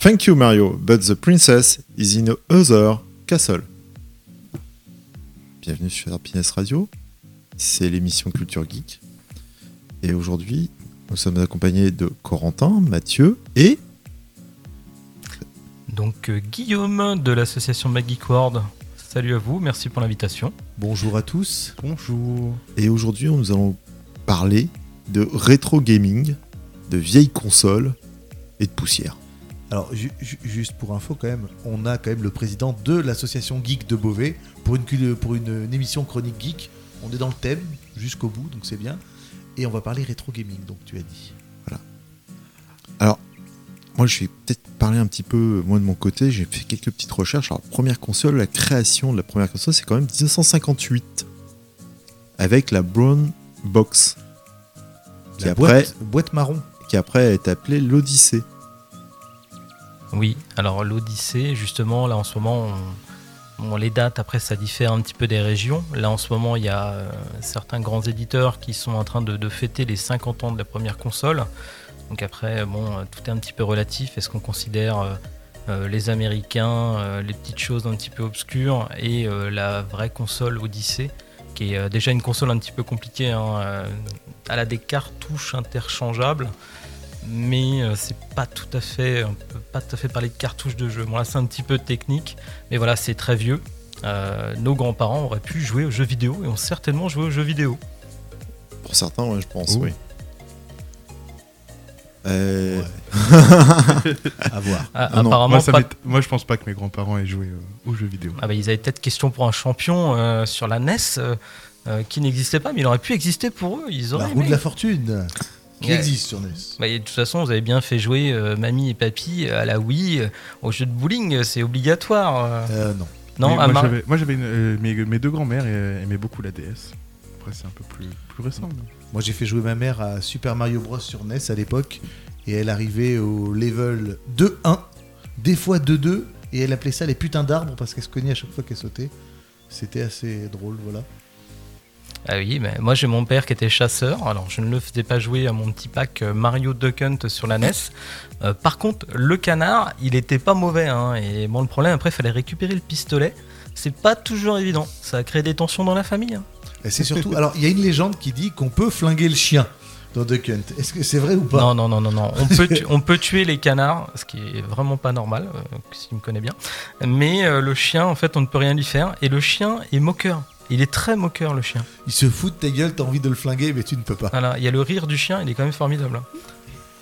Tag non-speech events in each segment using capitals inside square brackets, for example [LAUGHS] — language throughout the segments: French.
Thank you, Mario, but the princess is in other castle. Bienvenue sur Happiness Radio. C'est l'émission Culture Geek. Et aujourd'hui, nous sommes accompagnés de Corentin, Mathieu et. Donc, euh, Guillaume de l'association Magic World. Salut à vous, merci pour l'invitation. Bonjour à tous. Bonjour. Et aujourd'hui, nous allons parler de rétro gaming, de vieilles consoles et de poussière. Alors, ju- ju- juste pour info, quand même, on a quand même le président de l'association Geek de Beauvais pour une, cul- pour une, une émission chronique geek. On est dans le thème jusqu'au bout, donc c'est bien. Et on va parler rétro gaming, donc tu as dit. Moi, je vais peut-être parler un petit peu, moi de mon côté, j'ai fait quelques petites recherches. Alors, première console, la création de la première console, c'est quand même 1958. Avec la Brown Box, qui La après, boîte, boîte marron. qui après est appelée l'Odyssée. Oui, alors l'Odyssée, justement, là en ce moment, les dates, après, ça diffère un petit peu des régions. Là en ce moment, il y a euh, certains grands éditeurs qui sont en train de, fêter les 50 ans de la première console. Donc après, bon, euh, tout est un petit peu relatif. Est-ce qu'on considère euh, les Américains, les petites choses un petit peu obscures et la vraie console Odyssey qui est déjà une console un petit peu compliquée. hein, elle a des cartouches interchangeables, mais c'est pas tout à fait, pas tout à fait parler de cartouches de jeu. Bon là c'est un petit peu technique, mais voilà c'est très vieux. Euh, nos grands-parents auraient pu jouer aux jeux vidéo et ont certainement joué aux jeux vidéo. Pour certains, ouais, je pense, Oh. oui. Euh, [LAUGHS] À voir. Ah, Ah apparemment Moi, ça pas- m'ét- moi, je pense pas que mes grands-parents aient joué euh, aux jeux vidéo. Ah bah, ils avaient peut-être question pour un champion euh, sur la NES euh, euh, qui n'existait pas, mais il aurait pu exister pour eux. Ils La auraient roue de la fortune, qui Ouais. existe sur NES. Bah, et de toute façon, vous avez bien fait jouer euh, mamie et papy à la Wii, euh, au jeu de bowling, euh, c'est obligatoire. euh. Euh, non. non, Mais à moi, j'avais- moi, j'avais une- euh, mes, mes deux grands-mères aimaient beaucoup la DS. Après, c'est un peu plus, plus récent. mais- Moi, j'ai fait jouer ma mère à Super Mario Bros sur NES à l'époque. Et elle arrivait au level 2-1, des fois 2-2. Et elle appelait ça les putains d'arbres parce qu'elle se cognait à chaque fois qu'elle sautait. C'était assez drôle, voilà. Ah oui, mais moi j'ai mon père qui était chasseur, alors je ne le faisais pas jouer à mon petit pack euh, Mario Duck Hunt sur la NES. Euh, par contre, le canard, il était pas mauvais, hein, et bon, le problème après, il fallait récupérer le pistolet. C'est pas toujours évident, ça a créé des tensions dans la famille. hein. Et c'est surtout. Alors, il y a une légende qui dit qu'on peut flinguer le chien dans Duck Hunt. Est-ce que c'est vrai ou pas? Non, non, non, non, non. On peut, tu- [LAUGHS] on peut tuer les canards, ce qui est vraiment pas normal, euh, si tu me connais bien. Mais euh, le chien, en fait, on ne peut rien lui faire, et le chien est moqueur. Il est très moqueur, le chien. Il se fout de ta gueule, t'as envie de le flinguer, mais tu ne peux pas. Voilà, il y a le rire du chien, il est quand même formidable. hein.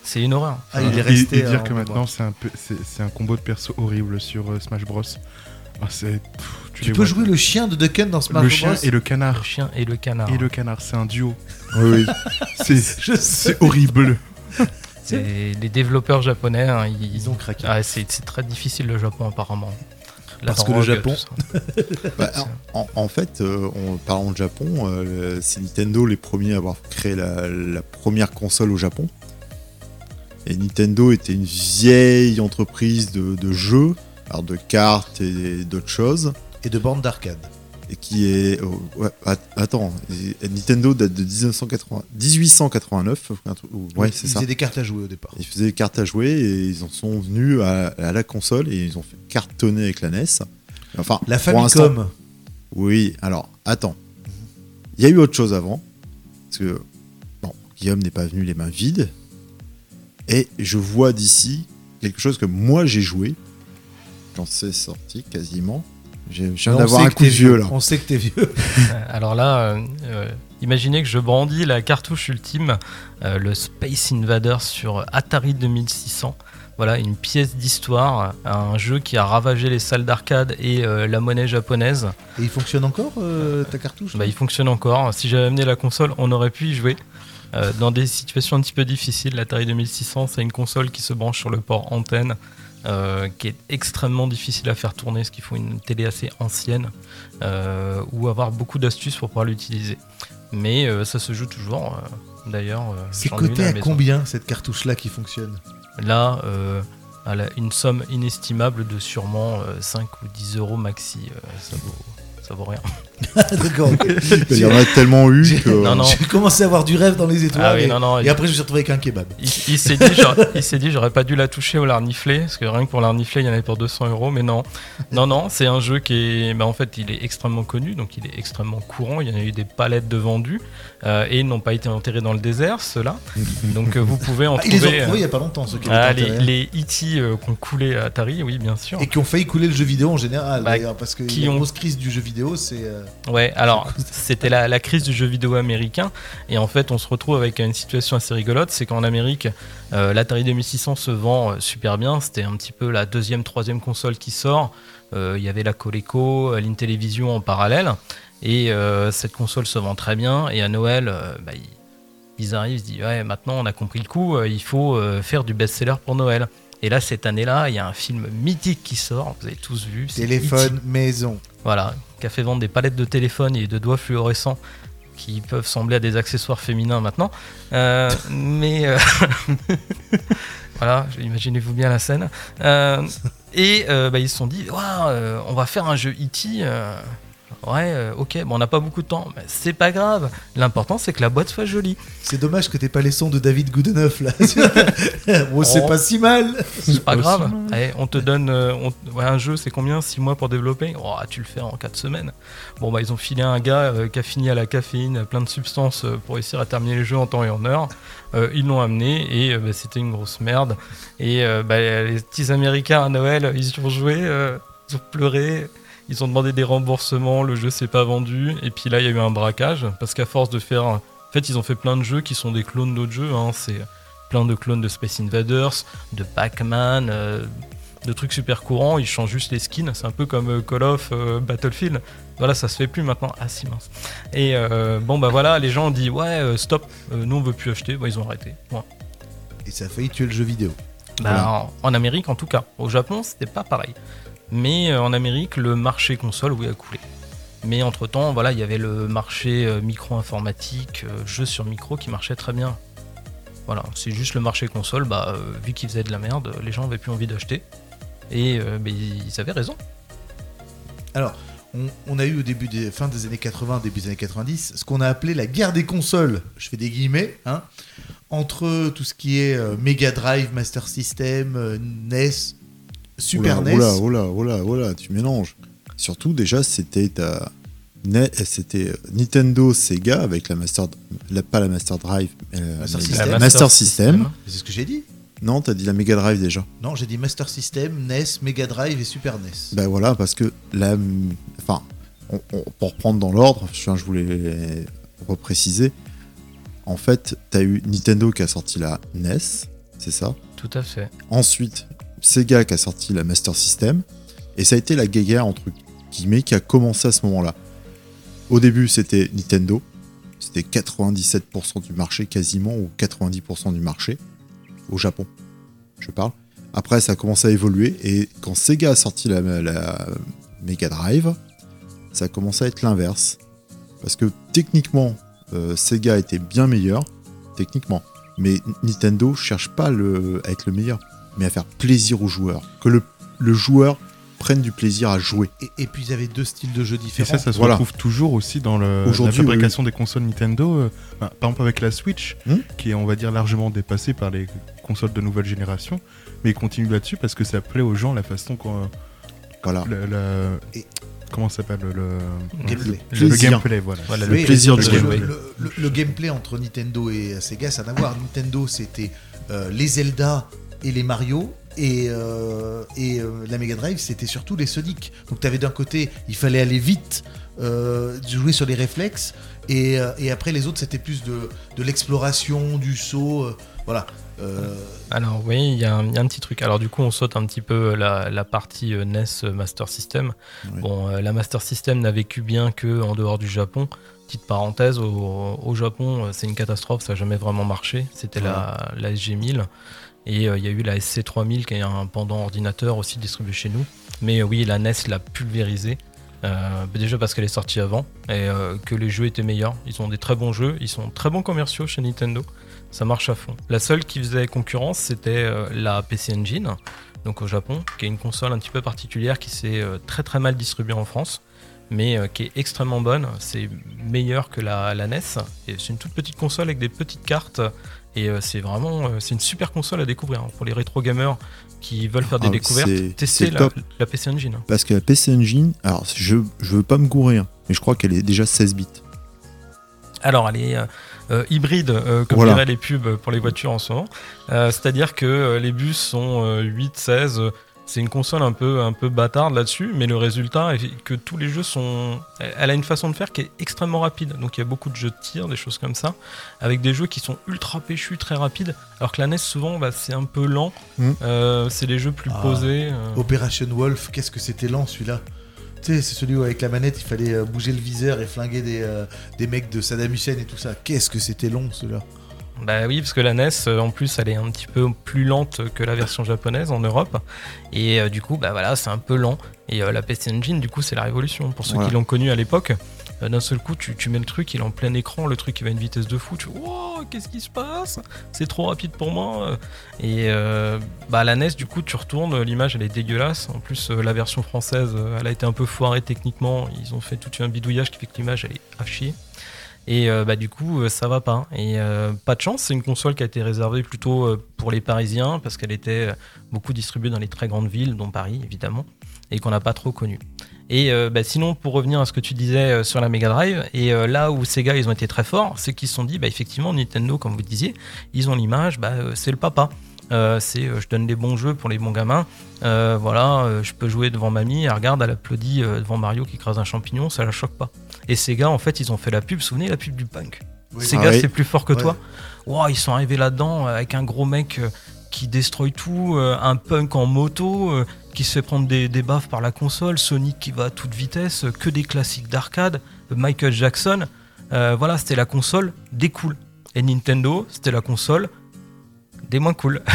C'est une horreur. Ah, il est resté. et, dire en que maintenant, c'est un, peu- c'est c'est un combo de perso horrible sur euh, Smash Bros. Ah, c'est- pff, Tu peux vois, jouer le chien de Duck Hunt dans Smash le Bros? chien et le Le canard. chien et le canard. Et le canard, c'est un duo. oui, oui. [LAUGHS] C'est [LAUGHS] c'est horrible. C'est les développeurs japonais, hein, ils, Ils ont craqué. Ah, c'est c'est très difficile le Japon apparemment. Parce que le Japon-. [LAUGHS] Bah, en, en fait, euh, en parlant de Japon, euh, c'est Nintendo les premiers à avoir créé la, la première console au Japon. Et Nintendo était une vieille entreprise de, de jeux, alors de cartes et d'autres choses, Et de bornes d'arcade. Qui est... oh, ouais, attends, Nintendo date de 1980, 1889, un truc- ou- ouais, c'est Ils faisaient des cartes à jouer au départ. Ils faisaient des cartes à jouer et ils en sont venus à, à la console et ils ont fait cartonner avec la NES. Enfin, La Famicom. oui, alors, attends. Il y a eu autre chose avant. Parce que, bon, Guillaume n'est pas venu les mains vides. Et je vois d'ici quelque chose que moi j'ai joué. J'en sais sorti quasiment. J'ai- Je viens On d'avoir sait un que coup de t'es vieux là. On sait que t'es vieux. [LAUGHS] Alors là, euh, imaginez que je brandis la cartouche ultime, euh, le Space Invaders sur Atari 2600. Voilà, une pièce d'histoire, un jeu qui a ravagé les salles d'arcade et euh, la monnaie japonaise. Et il fonctionne encore euh, ta cartouche Bah, il fonctionne encore. Si j'avais amené la console, on aurait pu y jouer. Euh, dans des situations un petit peu difficiles, l'Atari 2600, c'est une console qui se branche sur le port antenne, euh, qui est extrêmement difficile à faire tourner, ce qu'il faut une télé assez ancienne, euh, ou avoir beaucoup d'astuces pour pouvoir l'utiliser. Mais euh, ça se joue toujours. D'ailleurs, C'est coté à combien cette cartouche-là qui fonctionne? Là, à la- une somme inestimable de sûrement euh, 5 ou 10 euros maxi. ça, vaut, ça vaut rien. [LAUGHS] D'accord. Il y en a [LAUGHS] tellement eu J'ai- que. Non, non. J'ai commencé à avoir du rêve dans les étoiles. Ah oui, et, non, non, et il- après, je me suis retrouvé avec un kebab. Il, il s'est dit, j'aurais- il s'est dit, j'aurais pas dû la toucher au larniflet, parce que rien que pour larniflet, il y en avait pour 200 euros, mais non. Non, non, c'est un jeu qui est, bah, en fait, il est extrêmement connu, donc il est extrêmement courant. Il y en a eu des palettes de vendus, euh, et ils n'ont pas été enterrés dans le désert, ceux-là. Donc euh, vous pouvez en Ah, ils les ont trouver. retrouvés il euh, n'y a pas longtemps, ceux qui ah, les, les E.T. euh, qui ont coulé à Atari, oui, bien sûr. Et qui ont failli couler le jeu vidéo en général, Bah, d'ailleurs, parce que qui la ont- grosse crise du jeu vidéo, c'est. Ouais, alors c'était la, la crise du jeu vidéo américain. Et en fait on se retrouve avec une situation assez rigolote, c'est qu'en Amérique euh, l'Atari 2600 se vend euh, super bien, c'était un petit peu la deuxième, troisième console qui sort, Euh, il y avait la Coleco, euh, l'Intellivision en parallèle. Et cette console se vend très bien. Et à Noël bah, ils, arrivent, ils se disent ouais maintenant on a compris le coup, il faut faire du best-seller pour Noël. Et là cette année-là il y a un film mythique qui sort, vous avez tous vu. Téléphone, maison. Voilà, qui a fait vendre des palettes de téléphone et de doigts fluorescents qui peuvent sembler à des accessoires féminins maintenant. Euh, [LAUGHS] mais euh, [LAUGHS] voilà, imaginez-vous bien la scène. Euh, et bah, ils se sont dit, on va faire un jeu E.T. ouais, euh, ok, bon, on n'a pas beaucoup de temps, mais c'est pas grave. L'important, c'est que la boîte soit jolie. C'est dommage que t'aies pas les sons de David Goodenough là. [LAUGHS] bon, c'est Oh. pas si mal. C'est pas grave. Allez, on te donne euh, on- ouais, un jeu, c'est combien? 6 mois pour développer? Oh, Tu le fais en 4 semaines. Bon, bah, ils ont filé un gars euh, qui a fini à la caféine, à plein de substances euh, pour réussir à terminer le jeu en temps et en heure. Euh, ils l'ont amené et euh, bah, c'était une grosse merde. Et euh, bah, les petits Américains à Noël, ils y ont joué, euh, ils ont pleuré. Ils ont demandé des remboursements, le jeu s'est pas vendu, et puis là il y a eu un braquage, parce qu'à force de faire. En fait, ils ont fait plein de jeux qui sont des clones d'autres jeux, hein. c'est plein de clones de Space Invaders, de Pac-Man, euh, de trucs super courants, ils changent juste les skins, c'est un peu comme euh, Call of euh, Battlefield. Voilà, ça se fait plus maintenant. Ah si mince. Et euh, bon bah voilà, les gens ont dit ouais stop, nous on veut plus acheter, Bah, ils ont arrêté. Et ça a failli tuer le jeu vidéo. Bah, Voilà. en, en Amérique en tout cas. Au Japon c'était pas pareil. Mais euh, en Amérique le marché console oui a coulé. Mais entre temps voilà il y avait le marché euh, micro-informatique, euh, jeux sur micro qui marchait très bien. Voilà, c'est juste le marché console, bah, vu qu'ils faisaient de la merde, les gens avaient plus envie d'acheter. Et ils avaient raison. Alors, on, a eu au début des fin des années 80, début des années 90, ce qu'on a appelé la guerre des consoles. Je fais des guillemets, hein, entre tout ce qui est Mega Drive, Master System, NES, Super E oula, NES. Oula, oula, oula, oula, tu mélanges. Surtout, déjà, c'était ta. Ne- C'était euh, Nintendo Sega avec la Master. la- pas la Master Drive, mais la- Master mais System. la Master System. C'est ce que j'ai dit. Non, t'as dit la Mega Drive déjà. Non, j'ai dit Master System, NES, Mega Drive et Super E NES. Ben voilà, parce que la. Enfin, on- on- pour reprendre dans l'ordre, je je voulais repréciser. En fait, t'as eu Nintendo qui a sorti la NES, c'est ça? Tout à fait. Ensuite, Sega qui a sorti la Master System. Et ça a été la guéguerre entre guillemets qui a commencé à ce moment-là. Au début, c'était Nintendo. C'était 97% du marché quasiment, ou 90% du marché. Au Japon, je parle. Après, ça a commencé à évoluer. Et quand Sega a sorti la, Mega Drive, ça a commencé à être l'inverse. Parce que techniquement, euh, Sega était bien meilleur. Techniquement. Mais Nintendo cherche pas à être le meilleur mais à faire plaisir aux joueurs. Que le, le joueur prenne du plaisir à jouer. Et, et puis ils avaient deux styles de jeux Et différents. ça, ça se Voilà. retrouve toujours aussi dans le, la Aujourd'hui, fabrication des consoles Nintendo. euh, bah, par exemple, avec la Switch, Hmm. qui est, on va dire, largement dépassée par les consoles de nouvelle génération. Mais ils continuent là-dessus parce que ça plaît aux gens la façon qu'on. Voilà. la- la- Et- Comment ça s'appelle le, Gameplay. le, gameplay, voilà. Voilà, Le plaisir de le, de jouer. le- le- le gameplay entre Nintendo et Sega, ça n'a à voir. Nintendo, c'était euh, les Zelda et les Mario. Et, euh, et euh, la Mega Drive, c'était surtout les Sonic. Donc, tu avais d'un côté, il fallait aller vite, euh, jouer sur les réflexes. Et, et après, les autres, c'était plus de, de l'exploration, du saut. voilà. Alors oui, il y, a un il y a un petit truc. Alors du coup, on saute un petit peu la, la partie NES Master System. Bon, la Master System n'a vécu bien que en dehors du Japon. Petite parenthèse, au, au Japon, c'est une catastrophe, ça n'a jamais vraiment marché. C'était la, la SG1000. Et euh, il y a eu la SC3000 qui est un pendant ordinateur aussi distribué chez nous. Mais euh, oui, la NES l'a pulvérisé. Euh, déjà parce qu'elle est sortie avant et que les jeux étaient meilleurs. Ils ont des très bons jeux, ils sont très bons commerciaux chez Nintendo. Ça marche à fond. La seule qui faisait concurrence, c'était la PC Engine, donc au Japon, qui est une console un petit peu particulière qui s'est très très mal distribuée en France. mais qui est extrêmement bonne. C'est meilleur que la, la NES. Et c'est une toute petite console avec des petites cartes. Et euh, c'est vraiment euh, c'est une super console à découvrir hein, pour les rétro gamers qui veulent faire des Ah, découvertes. c'est la, PC Engine. hein. Parce que la PC Engine, alors je, je veux pas me gourer, hein, mais je crois qu'elle est déjà 16 bits. Alors, elle est euh, hybride, euh, comme Voilà. diraient les pubs pour les voitures en ce moment. Euh, C'est-à-dire que les bus sont euh, 8, 16. C'est une console un peu, un peu bâtarde là-dessus, mais le résultat est que tous les jeux sont. Elle a une façon de faire qui est extrêmement rapide. Donc il y a beaucoup de jeux de tir, des choses comme ça, avec des jeux qui sont ultra péchus, très rapides. Alors que la NES, souvent, bah, c'est un peu lent. Mm. Euh, c'est des jeux plus Ah. posés. euh. Operation Wolf, qu'est-ce que c'était lent celui-là Tu sais, c'est celui où avec la manette il fallait euh, bouger le viseur et flinguer des, euh, des mecs de Saddam Hussein et tout ça. Qu'est-ce que c'était long celui-là Bah oui, parce que la NES, euh, en plus, elle est un petit peu plus lente que la version japonaise en Europe. Et euh, du coup, bah voilà, c'est un peu lent. Et euh, la PC Engine, du coup, c'est la révolution. Pour ceux Voilà. qui l'ont connu à l'époque, euh, d'un seul coup, tu, tu mets le truc, il est en plein écran, le truc, il va à une vitesse de fou. Tu vois, Wow, qu'est-ce qui se passe? C'est trop rapide pour moi. Et bah, la NES, du coup, tu retournes, l'image, elle est dégueulasse. En plus, la version française, elle a été un peu foirée techniquement. Ils ont fait tout un bidouillage qui fait que l'image, elle est à chier. Et euh, bah, du coup, euh, ça va pas. Et euh, pas de chance, c'est une console qui a été réservée plutôt pour les Parisiens, parce qu'elle était beaucoup distribuée dans les très grandes villes, dont Paris évidemment, et qu'on n'a pas trop connue. Et bah, sinon, pour revenir à ce que tu disais sur la Mega Drive, et là où Sega ils ont été très forts, c'est qu'ils se sont dit, bah, effectivement, Nintendo, comme vous disiez, ils ont l'image, bah, c'est le papa. C'est je donne des bons jeux pour les bons gamins. Voilà, je peux jouer devant mamie, elle regarde, elle applaudit devant Mario qui crase un champignon, ça la choque pas. Et Sega, en fait, ils ont fait la pub, souvenez la pub du punk Oui. Sega, Ah oui. c'est plus fort que Ouais. toi. Wow, ils sont arrivés là-dedans euh, avec un gros mec euh, qui destroy tout, euh, un punk en moto qui se fait prendre des, des baffes par la console, Sonic qui va à toute vitesse, que des classiques d'arcade, Michael Jackson. Euh, voilà, c'était la console des cool. Et Nintendo, c'était la console des moins cool. [LAUGHS]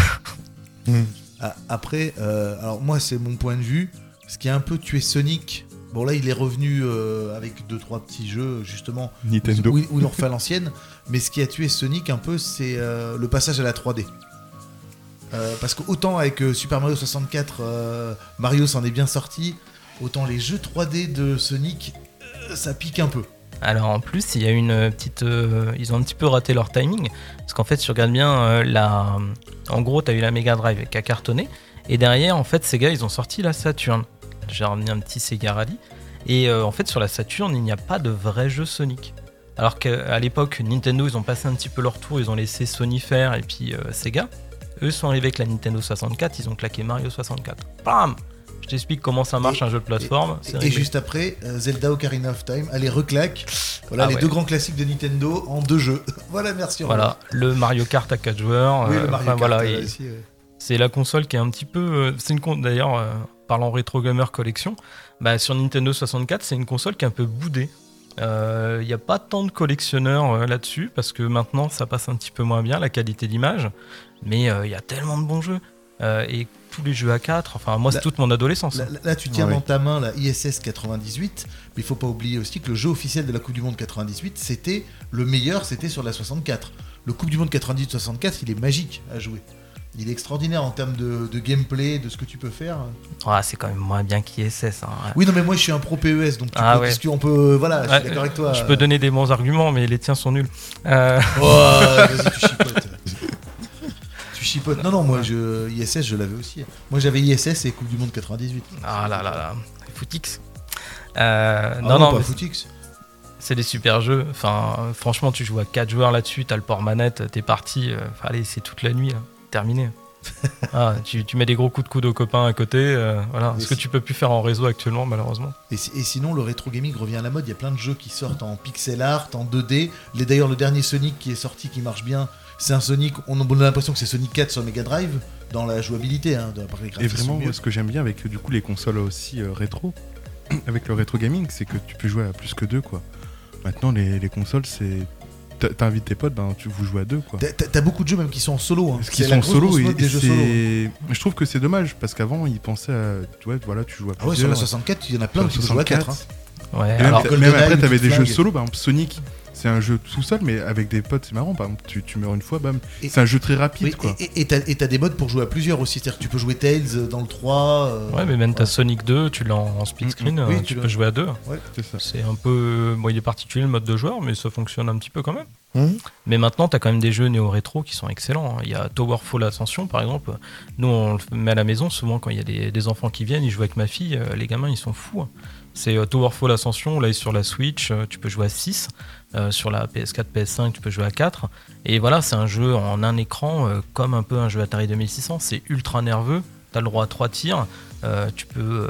Ah, Après, euh, alors moi c'est mon point de vue, ce qui a un peu tué Sonic. Bon là il est revenu euh, avec deux trois petits jeux justement Nintendo. où, où il en refait à l'ancienne. Mais ce qui a tué Sonic un peu, c'est euh, le passage à la 3D. Euh, parce que autant avec euh, Super Mario 64, euh, Mario s'en est bien sorti, autant les jeux 3D de Sonic, euh, ça pique un peu. Alors en plus, il y a une petite, euh, ils ont un petit peu raté leur timing parce qu'en fait, si tu regardes bien euh, la, en gros, tu as eu la Mega Drive qui a cartonné et derrière, en fait, Sega, ils ont sorti la Saturn. J'ai ramené un petit Sega Rally et euh, en fait, sur la Saturn, il n'y a pas de vrai jeu Sonic. Alors qu'à l'époque, Nintendo, ils ont passé un petit peu leur tour, ils ont laissé Sony faire et puis euh, Sega. Eux sont arrivés avec la Nintendo 64, ils ont claqué Mario 64. Bam Je t'explique comment ça marche Et- un jeu de plateforme. Et, juste après, euh, Zelda Ocarina of Time, allez reclaque. Voilà Ah les ouais. deux grands classiques de Nintendo en deux jeux. [LAUGHS] voilà, merci. Voilà, le Mario Kart à 4 joueurs. Oui, le Mario Kart, voilà, et- aussi, ouais. C'est la console qui est un petit peu. c'est une con- d'ailleurs, parlant rétro gamer collection, bah, sur Nintendo 64, c'est une console qui est un peu boudée. Il n'y a pas tant de collectionneurs euh, là-dessus parce que maintenant ça passe un petit peu moins bien la qualité d'image, mais il y a tellement de bons jeux Euh, et tous les jeux à 4. Enfin, moi c'est toute mon adolescence. Là, là- là, tu tiens Ah oui. dans ta main la ISS 98, mais il faut pas oublier aussi que le jeu officiel de la Coupe du Monde 98, c'était le meilleur, c'était sur la 64. Le Coupe du Monde 98-64, il est magique à jouer. Il est extraordinaire en termes de, de gameplay, de ce que tu peux faire. Ah, c'est quand même moins bien qu'ISS. Hein. Oui, non, mais moi je suis un pro PES, donc tu Ah peux, ouais. peut. Voilà, je suis d'accord avec toi. Je peux donner des bons arguments, mais les tiens sont nuls. Euh, Oh, vas-y, tu chipotes. [LAUGHS] tu chipotes. Non, non, moi je, ISS, je l'avais aussi. Moi j'avais ISS et Coupe du Monde 98. ah là là là, footix. Euh, Ah non, non, pas mais Footix. C'est des super jeux. Enfin, franchement, tu joues à 4 joueurs là-dessus, t'as le port manette, t'es parti. euh, allez, c'est toute la nuit, là. Terminé. Ah, tu, tu mets des gros coups de coude aux copains à côté. euh, voilà, ce que tu peux plus faire en réseau actuellement, malheureusement. Et, si- et sinon, le rétro gaming revient à la mode. Il y a plein de jeux qui sortent en pixel art, en 2D. Les- D'ailleurs, le dernier Sonic qui est sorti, qui marche bien, c'est un Sonic. On a l'impression que c'est Sonic 4 sur Mega Drive dans la jouabilité. Hein, de la Et vraiment, ce que j'aime bien avec du coup les consoles aussi euh, rétro, [CLEARS THROAT] avec le rétro gaming, c'est que tu peux jouer à plus que deux quoi. Maintenant, les, les consoles, c'est. T'invites tes potes, ben, tu vous jouez à deux quoi. T'as- beaucoup de jeux même qui sont en solo. Hein. C'est sont solo et, des jeux solo. Je trouve que c'est dommage parce qu'avant ils pensaient à. Tu vois, voilà, tu joues à Ah ouais, sur la 64, il y en a plein qui jouer à 4. hein. Ouais, Et même, alors, après, t'avais des jeux solo, par exemple Sonic. C'est un jeu tout seul, mais avec des potes, c'est marrant. Par exemple, tu, tu meurs une fois, bam. C'est un jeu très rapide, Oui, quoi. et- t'as et t'as des modes pour jouer à plusieurs aussi. C'est-à-dire que tu peux jouer Tails euh, dans le 3. euh, Ouais, mais même voilà. t'as Sonic 2, tu l'as en split Mm, screen, mm. euh, Oui, tu tu peux jouer à deux. C'est ça. C'est un peu. Bon, il est particulier le mode de joueur, mais ça fonctionne un petit peu quand même. Mhm. Mais maintenant, tu as quand même des jeux néo-rétro qui sont excellents. hein. Il y a Towerfall Ascension, par exemple. Nous, on le met à la maison. Souvent, quand il y a des, enfants qui viennent, ils jouent avec ma fille. euh, les gamins, ils sont fous. hein. C'est euh, Towerfall Ascension. Là, sur la Switch. euh, tu peux jouer à 6. Euh, sur la PS4, PS5, tu peux jouer à 4. Et voilà, c'est un jeu en un écran, comme un peu un jeu Atari 2600. C'est ultra nerveux. Tu as le droit à 3 tirs. Tu, peux,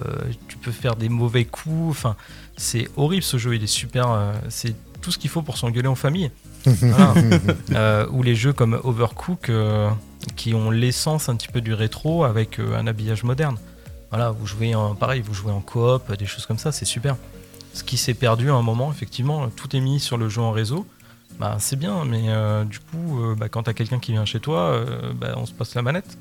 tu peux faire des mauvais coups. Enfin, c'est horrible ce jeu. Il est super. c'est tout ce qu'il faut pour s'engueuler en famille. [LAUGHS] Euh, ou les jeux comme Overcook euh, qui ont l'essence un petit peu du rétro avec euh, un habillage moderne. Voilà, vous jouez en pareil, vous jouez en coop, des choses comme ça, c'est super. Ce qui s'est perdu à un moment, effectivement, tout est mis sur le jeu en réseau. Bah, c'est bien, mais du coup, bah, quand t'as quelqu'un qui vient chez toi, bah, on se passe la manette.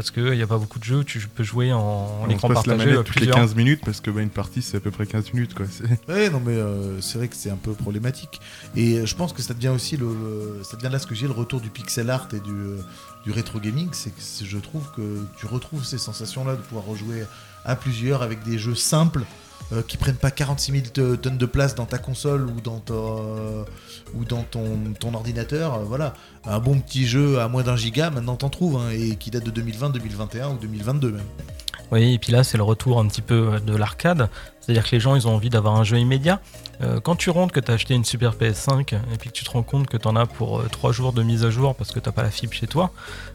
Parce qu'il n'y a pas beaucoup de jeux où tu peux jouer en, écran passe la partagé manette à toutes les plusieurs. 15 minutes parce que bah, une partie c'est à peu près 15 minutes quoi. C'est- Ouais, non, mais euh, c'est vrai que c'est un peu problématique. Et euh, je pense que ça devient aussi le, le- ça devient là ce que j'ai le retour du pixel art et du, euh, du rétro gaming, c'est que je trouve que tu retrouves ces sensations-là de pouvoir rejouer à plusieurs avec des jeux simples euh, qui prennent pas 46 000 te- tonnes de place dans ta console ou dans ta, euh, ou dans ton, ordinateur. euh, voilà, un bon petit jeu à moins d'un giga, maintenant t'en trouves, hein, et qui date de 2020, 2021 ou 2022 même. Oui, et puis là, c'est le retour un petit peu de l'arcade. C'est-à-dire que les gens, ils ont envie d'avoir un jeu immédiat. Quand tu rentres que tu as acheté une Super PS5 et puis que tu te rends compte que tu en as pour 3 jours de mise à jour parce que t'as pas la fibre chez toi,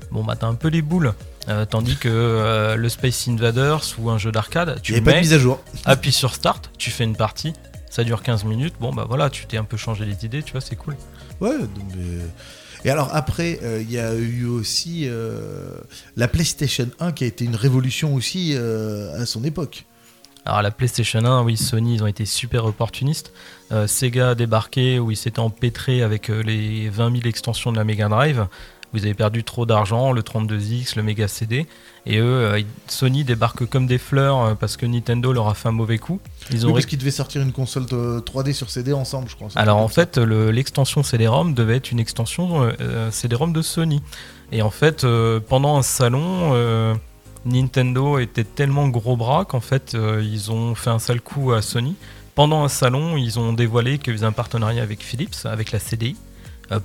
bon, bah t'as un peu les boules. Euh, tandis que euh, le Space Invaders ou un jeu d'arcade, tu avait pas de mets, mise à jour. appuies sur Start, tu fais une partie, ça dure 15 minutes, bon, bah voilà, tu t'es un peu changé les idées, tu vois, c'est cool. Ouais, donc, mais- Et alors après, euh, il y a eu aussi euh, la PlayStation 1 qui a été une révolution aussi euh, à son époque. Alors la PlayStation 1, oui, Sony, ils ont été super opportunistes. Euh, Sega a débarqué où ils s'étaient empêtrés avec euh, les 20 000 extensions de la Mega Drive. Vous avez perdu trop d'argent, le 32X, le Mega CD. Et eux, euh, Sony débarque comme des fleurs euh, parce que Nintendo leur a fait un mauvais coup. Ils ont Oui, ré- qu'ils devaient sortir une console de 3D sur CD ensemble, je crois. Alors en fait, le- l'extension CD-ROM devait être une extension euh, CD-ROM de Sony. Et en fait, euh, pendant un salon, euh, Nintendo était tellement gros bras qu'en fait, ils ont fait un sale coup à Sony. Pendant un salon, ils ont dévoilé qu'ils faisaient un partenariat avec Philips, avec la CDI,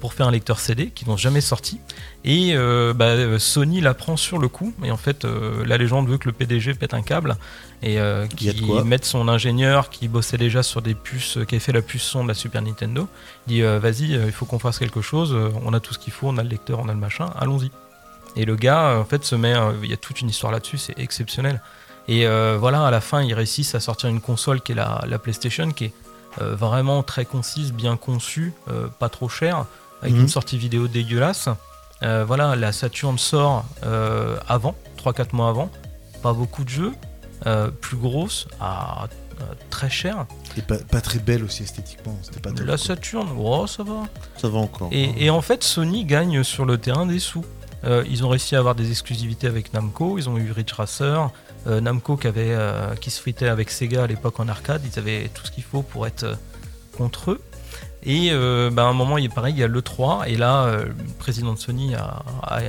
pour faire un lecteur CD qui n'ont jamais sorti. Et euh, bah, euh, Sony la prend sur le coup. Et en fait, euh, la légende veut que le PDG pète un câble et euh, qu'il mette son ingénieur qui bossait déjà sur des puces, euh, qui avait fait la puce son de la Super Nintendo. Il dit euh, vas-y, euh, il faut qu'on fasse quelque chose. euh, on a tout ce qu'il faut, on a le lecteur, on a le machin. Allons-y. Et le gars, euh, en fait, se met. euh, Il y a toute une histoire là-dessus, c'est exceptionnel. Et euh, voilà, à la fin, ils réussissent à sortir une console qui est la, la PlayStation, qui est euh, vraiment très concise, bien conçue, euh, pas trop chère, avec Mhm. une sortie vidéo dégueulasse. Euh, voilà, la Saturn sort euh, avant, 3-4 mois avant. Pas beaucoup de jeux, euh, plus grosse, à, très cher. Et pas, pas très belle aussi esthétiquement. C'était pas La quoi. Saturn, oh, ça va. Ça va encore. Et, et en fait, Sony gagne sur le terrain des sous. Euh, ils ont réussi à avoir des exclusivités avec Namco. Ils ont eu Ridge Racer. Euh, Namco qui, avait, euh, qui se fritait avec Sega à l'époque en arcade. Ils avaient tout ce qu'il faut pour être contre eux. Et bah, à un moment, il pareil, il y a l'E3. Et là, le président de Sony a,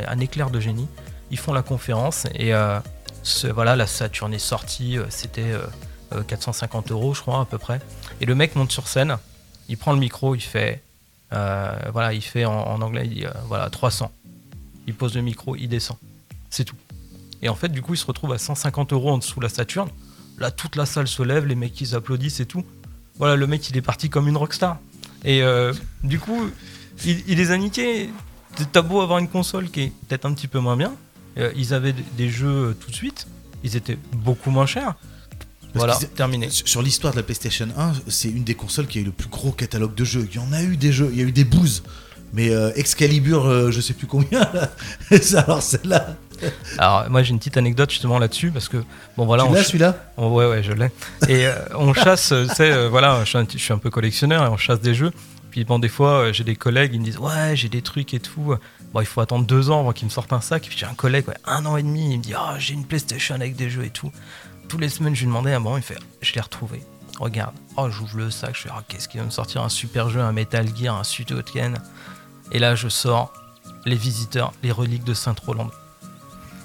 un éclair de génie. Ils font la conférence. Et voilà, la Saturn est sortie. C'était euh, euh, 450 euros, je crois, à peu près. Et le mec monte sur scène. Il prend le micro. Il fait. Voilà, il fait en, en anglais, il dit voilà 300. Il pose le micro, il descend. C'est tout. Et en fait, du coup, il se retrouve à 150 euros en dessous de la Saturne. Là, toute la salle se lève, les mecs ils applaudissent et tout. Voilà, le mec il est parti comme une rockstar. Et euh, du coup, il, il les a niqués. T'as beau avoir une console qui est peut-être un petit peu moins bien. euh, ils avaient des jeux euh, tout de suite. Ils étaient beaucoup moins chers. voilà, terminé. Sur sur l'histoire de la PlayStation 1, c'est une des consoles qui a eu le plus gros catalogue de jeux. Il y en a eu des jeux, il y a eu des bouses. Mais euh, Excalibur, euh, je sais plus combien, là. [LAUGHS] Alors celle-là. Alors, moi j'ai une petite anecdote justement là-dessus parce que, bon voilà, tu l'as celui-là? Oh, ouais, ouais, je l'ai. Et euh, on chasse, euh, tu sais, euh, voilà, je suis, un, je suis un peu collectionneur et on chasse des jeux. Puis bon, des fois, j'ai des collègues, ils me disent, ouais, j'ai des trucs et tout. Bon, il faut attendre deux ans avant qu'ils me sortent un sac. Puis j'ai un collègue, ouais, un an et demi, il me dit, ah, j'ai une PlayStation avec des jeux et tout. Tous les semaines, je lui demandais, ah bon, il fait, je l'ai retrouvé. regarde, oh j'ouvre le sac, je fais oh, qu'est-ce qu'il va me sortir un super jeu, un Metal Gear, un Suikoden. Et là je sors les visiteurs, les reliques de Saint-Roland.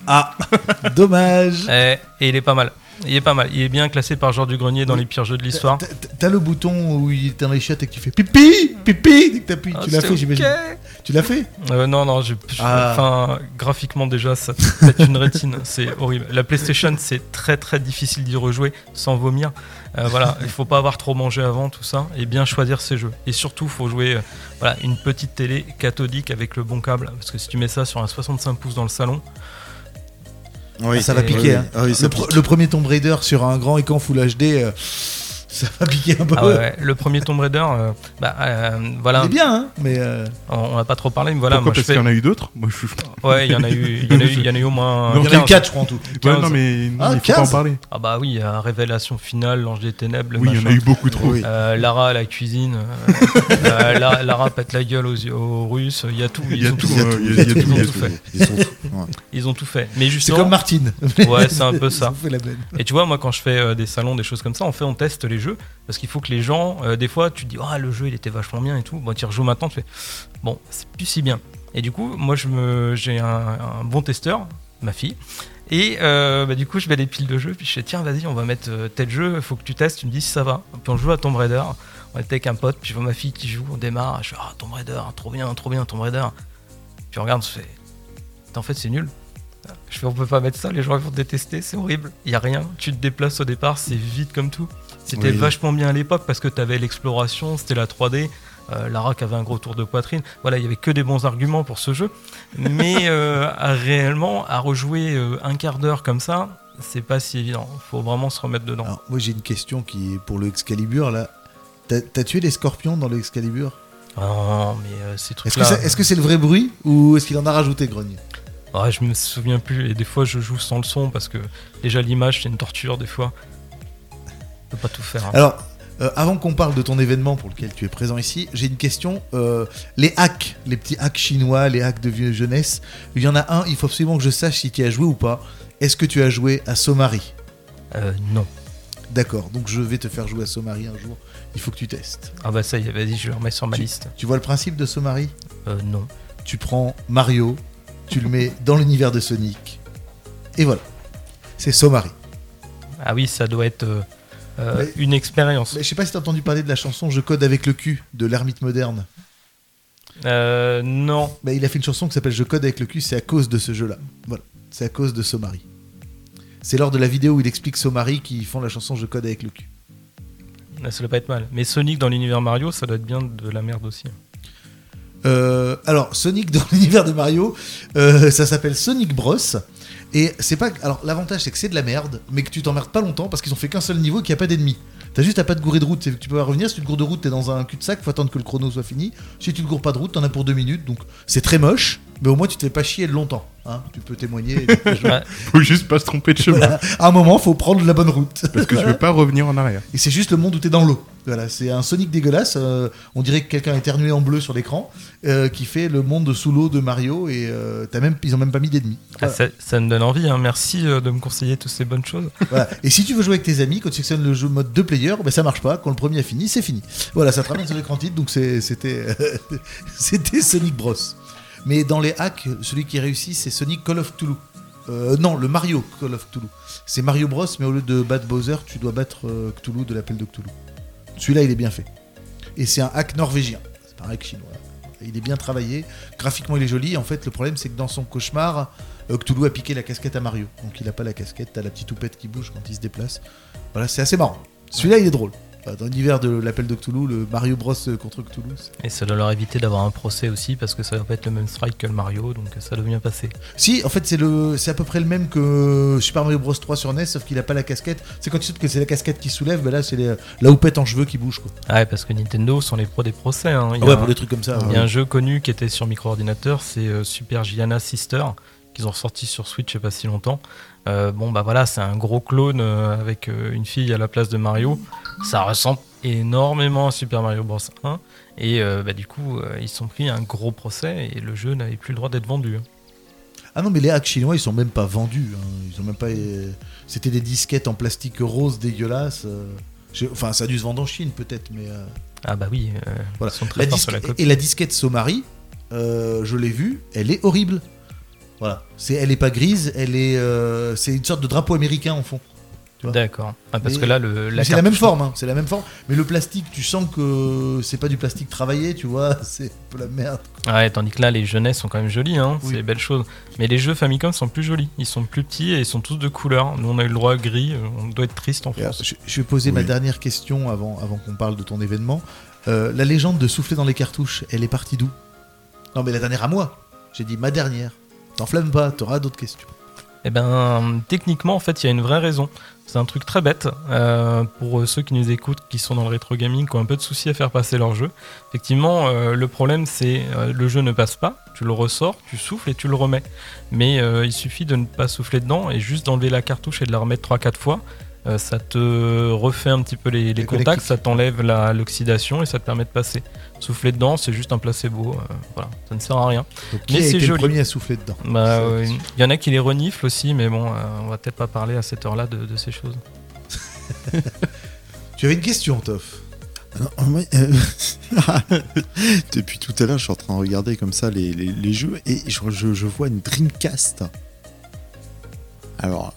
Ah, [LAUGHS] dommage. Et, et il est pas mal. Il est pas mal. Il est bien classé par genre du grenier dans les pires jeux de l'histoire. T'as- le bouton où il est dans les chiottes et que tu fais pipi, pipi, dès que t'appuies. Ah, tu l'as fait, j'imagine. ok. Tu l'as fait? Euh, non, non, Ah. graphiquement déjà, ça te pète une rétine, c'est horrible. La PlayStation, c'est très très difficile d'y rejouer sans vomir. Euh, voilà, il faut pas avoir trop mangé avant tout ça et bien choisir ses jeux. Et surtout, faut jouer euh, voilà une petite télé cathodique avec le bon câble, parce que si tu mets ça sur un 65 pouces dans le salon, Oui. Ah, Ça va piquer. hein. Ah oui, le, pique. le premier Tomb Raider sur un grand écran Full HD, euh, [LAUGHS] ça va piquer un peu. ah ouais, ouais, le premier Tomb Raider, euh, bah euh, Il voilà, est bien, hein, mais euh, on, on a pas trop parlé, mais voilà, Pourquoi moi je Parce fais, qu'il y en a eu d'autres Moi, je... ouais, il y en a eu, il y en a eu, il y en a eu au moins il y en a eu 15. 4, je crois, en tout. Ouais, 15. non, mais non, Ah, il faut pas en 15. parler. Ah bah oui, euh, Révélation finale, l'ange des ténèbres, Oui, il y en a eu beaucoup trop. Oui. Euh, Lara à la cuisine, euh, [LAUGHS] euh, Lara, Lara pète la gueule aux, aux Russes, il y a tout, Il ils y a ont tout, Il y a il y a- il y a il y a il y a tout. fait. Ils ont tout fait. Mais C'est justement, comme Martine. Ouais, c'est un peu ça. La et tu vois, moi quand je fais des salons, des choses comme ça, on fait, on teste les jeux, parce qu'il faut que les gens, euh, des fois, tu te dis, ah le jeu il était vachement bien et tout, bon tu rejoues maintenant, tu fais, bon c'est plus si bien. Et du coup, moi je me, j'ai un, bon testeur, ma fille. Et euh, bah, du coup, je mets des piles de jeux, puis je fais tiens, vas-y, on va mettre euh, tel jeu, faut que tu testes, tu me dis si ça va. Puis on joue à Tomb Raider, on était avec un pote, puis je vois ma fille qui joue, on démarre, je fais ah, Tomb Raider, trop bien, trop bien, Tomb Raider. Puis regarde, en fait, c'est nul. Je fais on peut pas mettre ça, les gens vont détester, c'est horrible. Il y a rien, tu te déplaces au départ, c'est vite comme tout. C'était Oui. vachement bien à l'époque parce que tu avais l'exploration, c'était la 3D. Euh, Lara qui avait un gros tour de poitrine. Voilà, il y avait que des bons arguments pour ce jeu. Mais [LAUGHS] euh, à réellement, à rejouer euh, un quart d'heure comme ça, c'est pas si évident. Faut vraiment se remettre dedans. Alors, moi, j'ai une question qui est pour le Excalibur, là. T'as tué les scorpions dans le Excalibur? Ah non, mais euh, ces Est-ce que trucs-là. c'est est -ce c'est le vrai bruit ou est-ce qu'il en a rajouté, Grogne Ouais, je me souviens plus. Et des fois, je joue sans le son parce que déjà l'image, c'est une torture des fois. Je peux pas tout faire. hein. Alors, euh, avant qu'on parle de ton événement pour lequel tu es présent ici, j'ai une question. Euh, les hacks, les petits hacks chinois, les hacks de vieux jeunesse, il y en a un, il faut absolument que je sache si tu as joué ou pas. Est-ce que tu as joué à Somari? Euh, non. D'accord, donc je vais te faire jouer à Somari un jour. Il faut que tu testes. Ah bah ça y est, vas-y, je le remets sur ma liste. Tu vois le principe de Somari? Euh, non. Tu prends Mario, tu le mets dans l'univers de Sonic, et voilà. C'est Somari. Ah oui, ça doit être euh, Mais- une expérience. Mais je sais pas si t'as entendu parler de la chanson Je code avec le cul de l'ermite moderne. Euh, non. Bah, il a fait une chanson qui s'appelle Je code avec le cul, c'est à cause de ce jeu-là. Voilà, c'est à cause de Somari. C'est lors de la vidéo où il explique Somari qui font la chanson Je code avec le cul. Ah, Ça doit pas être mal. Mais Sonic dans l'univers Mario, ça doit être bien de la merde aussi. Euh, alors, Sonic dans [LAUGHS] l'univers de Mario, euh, ça s'appelle Sonic Bros. Et c'est pas. Alors, l'avantage, c'est que c'est de la merde, mais que tu t'emmerdes pas longtemps parce qu'ils ont fait qu'un seul niveau et qu'il n'y a pas d'ennemis. T'as juste à pas de gourer de route, que tu peux pas revenir. Si tu te goures de route, t'es dans un cul-de-sac, faut attendre que le chrono soit fini. Si tu te goures pas de route, t'en as pour deux minutes, donc c'est très moche, mais au moins tu te fais pas chier longtemps. hein. tu peux témoigner. [LAUGHS] Ouais. Faut juste pas se tromper de chemin. à un moment, faut prendre la bonne route. Parce que je veux pas revenir en arrière. Et c'est juste le monde où t'es dans l'eau. Voilà, c'est un Sonic dégueulasse. euh, on dirait que quelqu'un a éternué en bleu sur l'écran, euh, qui fait le monde sous l'eau de Mario. Et euh, t'as même, ils ont même pas mis d'ennemis. Ah, Voilà. ça, ça me donne envie. hein. Merci euh, de me conseiller toutes ces bonnes choses. Voilà. Et si tu veux jouer avec tes amis, quand tu sélectionnes le jeu mode 2 player, ben ça marche pas. Quand le premier a fini, c'est fini. Voilà, ça te ramène sur l'écran titre. Donc c'était [LAUGHS] c'était Sonic Bros. Mais dans les hacks, celui qui réussit, c'est Sonic Call of Cthulhu. Euh, non, le Mario Call of Cthulhu. C'est Mario Bros, mais au lieu de battre Bowser, tu dois battre euh, Cthulhu de l'appel de Cthulhu. Celui-là, il est bien fait. Et c'est un hack norvégien. C'est pas un hack chinois. Il est bien travaillé. Graphiquement, il est joli. En fait, le problème, c'est que dans son cauchemar, euh, Cthulhu a piqué la casquette à Mario. Donc, il a pas la casquette. T'as la petite toupette qui bouge quand il se déplace. Voilà, c'est assez marrant. Celui-là, il est drôle. Dans l'univers de l'appel de Cthulhu, le Mario Bros contre Cthulhu. Et ça doit leur éviter d'avoir un procès aussi parce que ça va pas être le même strike que le Mario, donc ça doit bien passer. Si, en fait, c'est le, c'est à peu près le même que Super Mario Bros 3 sur NES, sauf qu'il a pas la casquette. C'est quand tu sais que c'est la casquette qui soulève, ben là, c'est les- la houppette en cheveux qui bouge. Quoi. Ah ouais, parce que Nintendo sont les pros des procès. hein. Il y Ah a ouais, un- pour des trucs comme ça. Il y ouais. a un jeu connu qui était sur micro-ordinateur, c'est euh, Super Gianna Sister, qu'ils ont ressorti sur Switch il n'y a pas si longtemps. Euh, bon, bah voilà, c'est un gros clone euh, avec euh, une fille à la place de Mario. Ça ressemble énormément à Super Mario Bros 1. Et bah, du coup, ils sont pris un gros procès et le jeu n'avait plus le droit d'être vendu. Ah non, mais les hacks chinois, ils sont même pas vendus. hein. Ils ont même pas. C'était des disquettes en plastique rose dégueulasse. Enfin, ça a dû se vendre en Chine peut-être, mais. euh, Ah bah oui, euh, Voilà. ils sont très La sur la copie. et la disquette Somari, euh, je l'ai vue, elle est horrible. Voilà. C'est, elle est pas grise, elle est, euh, c'est une sorte de drapeau américain en fond. vois. D'accord. Ah, parce Mais- que là, le, la c'est la même forme, hein, c'est la même forme. Mais le plastique, tu sens que c'est pas du plastique travaillé, tu vois, [LAUGHS] c'est un peu la merde. Ouais, tandis que là, les jeunesses sont quand même jolies, hein, Oui. c'est belle chose. Mais les jeux Famicom sont plus jolis. Ils sont plus petits et ils sont tous de couleur. Nous, on a eu le droit à gris. euh, On doit être triste en Et alors, France. je, je vais poser ma dernière question avant, avant qu'on parle de ton événement. Euh, la légende de souffler dans les cartouches, elle est partie d'où? Non, mais la dernière à moi. J'ai dit ma dernière. T'enflamme pas, t'auras d'autres questions. Eh ben, techniquement, en fait, il y a une vraie raison. C'est un truc très bête euh, pour ceux qui nous écoutent, qui sont dans le rétro gaming, qui ont un peu de soucis à faire passer leur jeu. Effectivement, euh, le problème, c'est euh, le jeu ne passe pas. Tu le ressors, tu souffles et tu le remets. Mais euh, il suffit de ne pas souffler dedans et juste d'enlever la cartouche et de la remettre 3-4 fois. Euh, ça te refait un petit peu les, les Les contacts, ça t'enlève la- l'oxydation et ça te permet de passer. Souffler dedans, c'est juste un placebo. euh, voilà, ça ne sert à rien. Donc, Mais c'est le joli. premier à souffler dedans Bah, il y en a qui les reniflent aussi, mais bon, euh, on va peut-être pas parler à cette heure-là de, de ces choses. [LAUGHS] Tu avais une question, Toff euh, [LAUGHS] Depuis tout à l'heure, je suis en train de regarder comme ça les, les- les jeux et je, je- je vois une Dreamcast. Alors,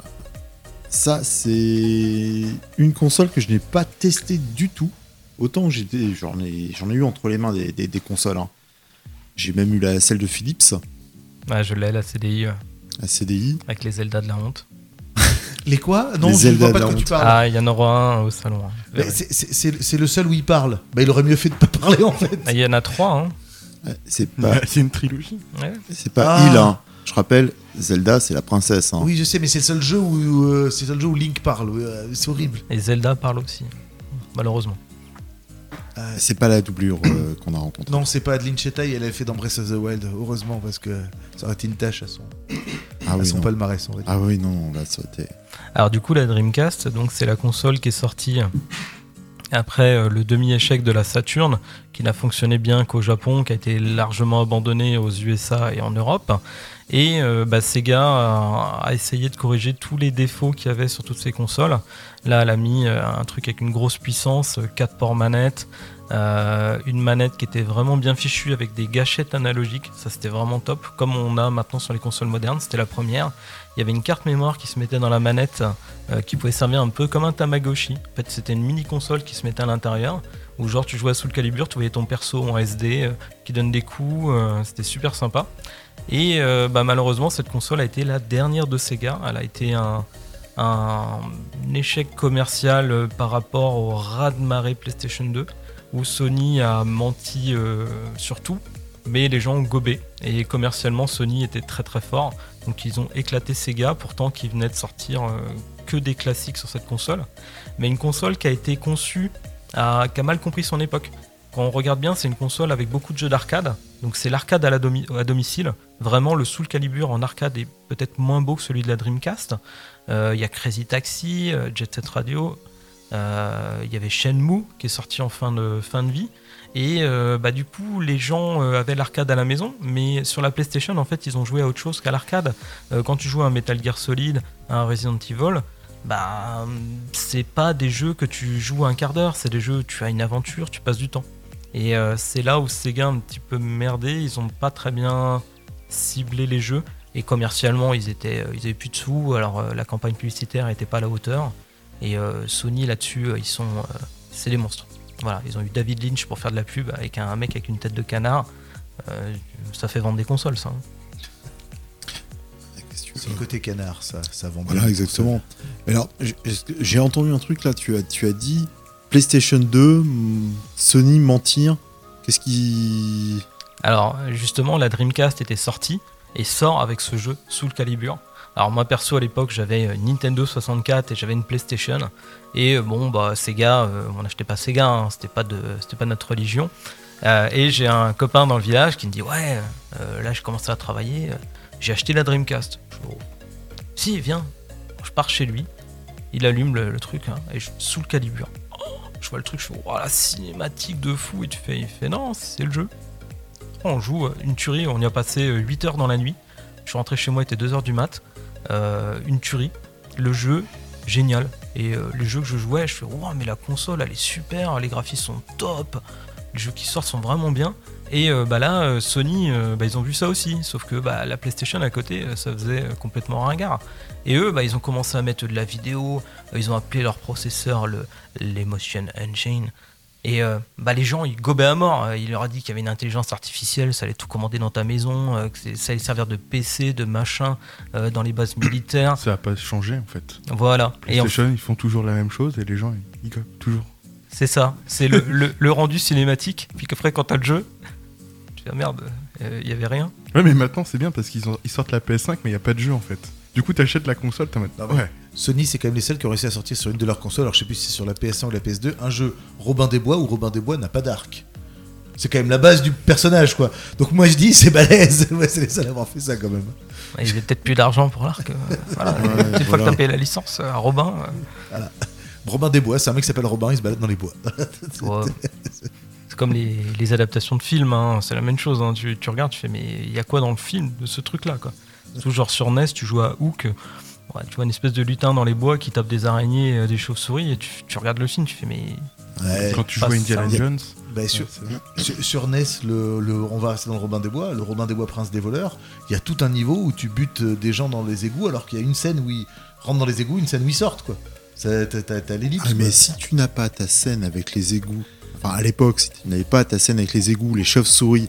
ça, c'est une console que je n'ai pas testée du tout. Autant j'étais, j'en ai, j'en ai eu entre les mains des, des- des consoles. hein. J'ai même eu la, celle de Philips, Ah, je l'ai, la CDI, la CDI. avec les Zelda de la honte. [LAUGHS] Les quoi? Non, Les je ne Zelda vois pas de de la quoi tu honte. parles. Ah, il y en aura un au salon. hein. C'est- le seul où il parle. Bah, il aurait mieux fait de pas parler en fait. Ah, Il y en a trois, hein. C'est pas, [LAUGHS] c'est une trilogie. Ouais. c'est pas Ah. il. hein. Je rappelle, Zelda, c'est la princesse. hein. Oui, je sais, mais c'est le seul jeu où, euh, c'est le seul jeu où Link parle. euh, c'est horrible. Et Zelda parle aussi, malheureusement. Euh, C'est pas la doublure euh, [COUGHS] qu'on a rencontrée. non, c'est pas Adeline Chetaille, elle a fait dans Breath of the Wild. Heureusement, parce que ça aurait été une tâche à son, Ah à oui, son non. palmarès. on va dire. Ah oui, non, ça aurait été. Alors du coup, la Dreamcast, donc c'est la console qui est sortie après euh, le demi-échec de la Saturn, qui n'a fonctionné bien qu'au Japon, qui a été largement abandonnée aux USA et en Europe. Et euh, bah, Sega a, a essayé de corriger tous les défauts qu'il y avait sur toutes ces consoles. Là, elle a mis euh, un truc avec une grosse puissance, 4 ports manettes, euh, une manette qui était vraiment bien fichue avec des gâchettes analogiques. Ça, c'était vraiment top. Comme on a maintenant sur les consoles modernes, c'était la première. Il y avait une carte mémoire qui se mettait dans la manette, euh, qui pouvait servir un peu comme un Tamagotchi. En fait, c'était une mini console qui se mettait à l'intérieur, où genre tu jouais à Soul Calibur, tu voyais ton perso en SD euh, qui donne des coups. c'était super sympa. Et bah, malheureusement, cette console a été la dernière de Sega. Elle a été un, échec commercial par rapport au raz-de-marée PlayStation 2, où Sony a menti euh, sur tout, mais les gens ont gobé. Et commercialement, Sony était très très fort. Donc ils ont éclaté Sega, pourtant qui venait de sortir euh, que des classiques sur cette console. Mais une console qui a été conçue, à- qui a mal compris son époque. Quand on regarde bien, c'est une console avec beaucoup de jeux d'arcade. Donc c'est l'arcade à, la domicile. Vraiment, le Soul Calibur en arcade est peut-être moins beau que celui de la Dreamcast. Euh, Il y a Crazy Taxi, Jet Set Radio. Euh, Il y avait Shenmue qui est sorti en fin de, fin de vie. Et euh, bah, du coup, les gens euh, avaient l'arcade à la maison, mais sur la PlayStation, en fait, ils ont joué à autre chose qu'à l'arcade. Quand tu joues à un Metal Gear Solid, à un Resident Evil, bah, c'est pas des jeux que tu joues un quart d'heure, c'est des jeux où tu as une aventure, tu passes du temps. Et c'est là où Sega un petit peu merdé, ils ont pas très bien ciblé les jeux. Et commercialement, ils étaient, ils avaient plus de sous, alors la campagne publicitaire n'était pas à la hauteur. Et euh, Sony là-dessus, euh, ils sont, euh, c'est des monstres. Voilà, ils ont eu David Lynch pour faire de la pub avec un mec avec une tête de canard. Euh, ça fait vendre des consoles, ça. hein. C'est le côté canard, ça, ça vend bien. Voilà, exactement. Mais alors, j'ai entendu un truc là, tu as, tu as dit PlayStation 2, mm, Sony mentir. Qu'est-ce qui. Alors justement, la Dreamcast était sortie et sort avec ce jeu Soul Calibur. Alors moi perso à l'époque j'avais une Nintendo 64 et j'avais une PlayStation et euh, bon bah Sega, euh, on n'achetait pas Sega, hein, c'était pas de notre religion. Euh, et j'ai un copain dans le village qui me dit ouais euh, là je commençais à travailler, euh, j'ai acheté la Dreamcast. Je Oh. Si viens, je pars chez lui, il allume le, le truc hein, et je Soul Calibur. Oh, je vois le truc, je fais oh, la cinématique de fou et tu fais il fait non c'est le jeu. On joue euh, une tuerie, on y a passé 8 heures dans la nuit. Je suis rentré chez moi, il était 2 heures du mat. Euh, une tuerie. Le jeu, génial. Et euh, les jeux que je jouais, je fais, mais la console, elle est super, les graphismes sont top, les jeux qui sortent sont vraiment bien. Et euh, bah là, Sony, bah, ils ont vu ça aussi, sauf que bah, la PlayStation à côté, ça faisait complètement ringard. Et eux, bah, ils ont commencé à mettre de la vidéo, ils ont appelé leur processeur le l'Emotion Engine. Et euh, bah, les gens, ils gobaient à mort. Euh, Il leur a dit qu'il y avait une intelligence artificielle, ça allait tout commander dans ta maison, euh, que ça allait servir de PC, de machin euh, dans les bases militaires. Ça n'a pas changé en fait. Voilà. Et en PlayStation, ils font toujours la même chose et les gens, ils, ils copient toujours. C'est ça, c'est le, le- le rendu cinématique. Puis qu'après, quand t'as le jeu, tu fais ah, merde, il y avait rien. Ouais, mais maintenant c'est bien parce qu'ils ils sortent la PS5, mais il n'y a pas de jeu en fait. Du coup, t'achètes la console, t'as mode. Ah ouais. Ouais. Sony, c'est quand même les seuls qui ont réussi à sortir sur une de leurs consoles, alors je sais plus si c'est sur la PS1 ou la PS2, un jeu Robin des Bois où Robin des Bois n'a pas d'arc. C'est quand même la base du personnage, quoi. Donc moi je dis, c'est balèze. [LAUGHS] Ouais, c'est les seuls à avoir fait ça quand même. Il y avait peut-être plus d'argent pour l'arc. euh, voilà. Ouais, Une fois que t'as payé la licence euh, à Robin, euh, Robin des Bois, c'est un mec qui s'appelle Robin, il se balade dans les bois. [LAUGHS] ouais. c'est comme les, les adaptations de films, hein, c'est la même chose. hein. Tu, tu regardes, tu fais mais il y a quoi dans le film de ce truc-là quoi? Genre sur NES, tu joues à Hook, ouais, tu vois une espèce de lutin dans les bois qui tape des araignées, euh, des chauves-souris, et tu, tu regardes le film, tu fais mais Ouais. Quand tu joues à Indiana ça. Jones, Bah, sur, ouais, c'est bien. sur, sur NES, le, le- on va rester dans le Robin des Bois, le Robin des Bois Prince des voleurs, il y a tout un niveau où tu butes euh, des gens dans les égouts alors qu'il y a une scène où ils rentrent dans les égouts, une scène où ils sortent, quoi. Ça, T'as t'as- t'as l'ellipse. Ah, mais quoi. si tu n'as pas ta scène avec les égouts, enfin à l'époque, si tu n'avais pas ta scène avec les égouts, les chauves-souris,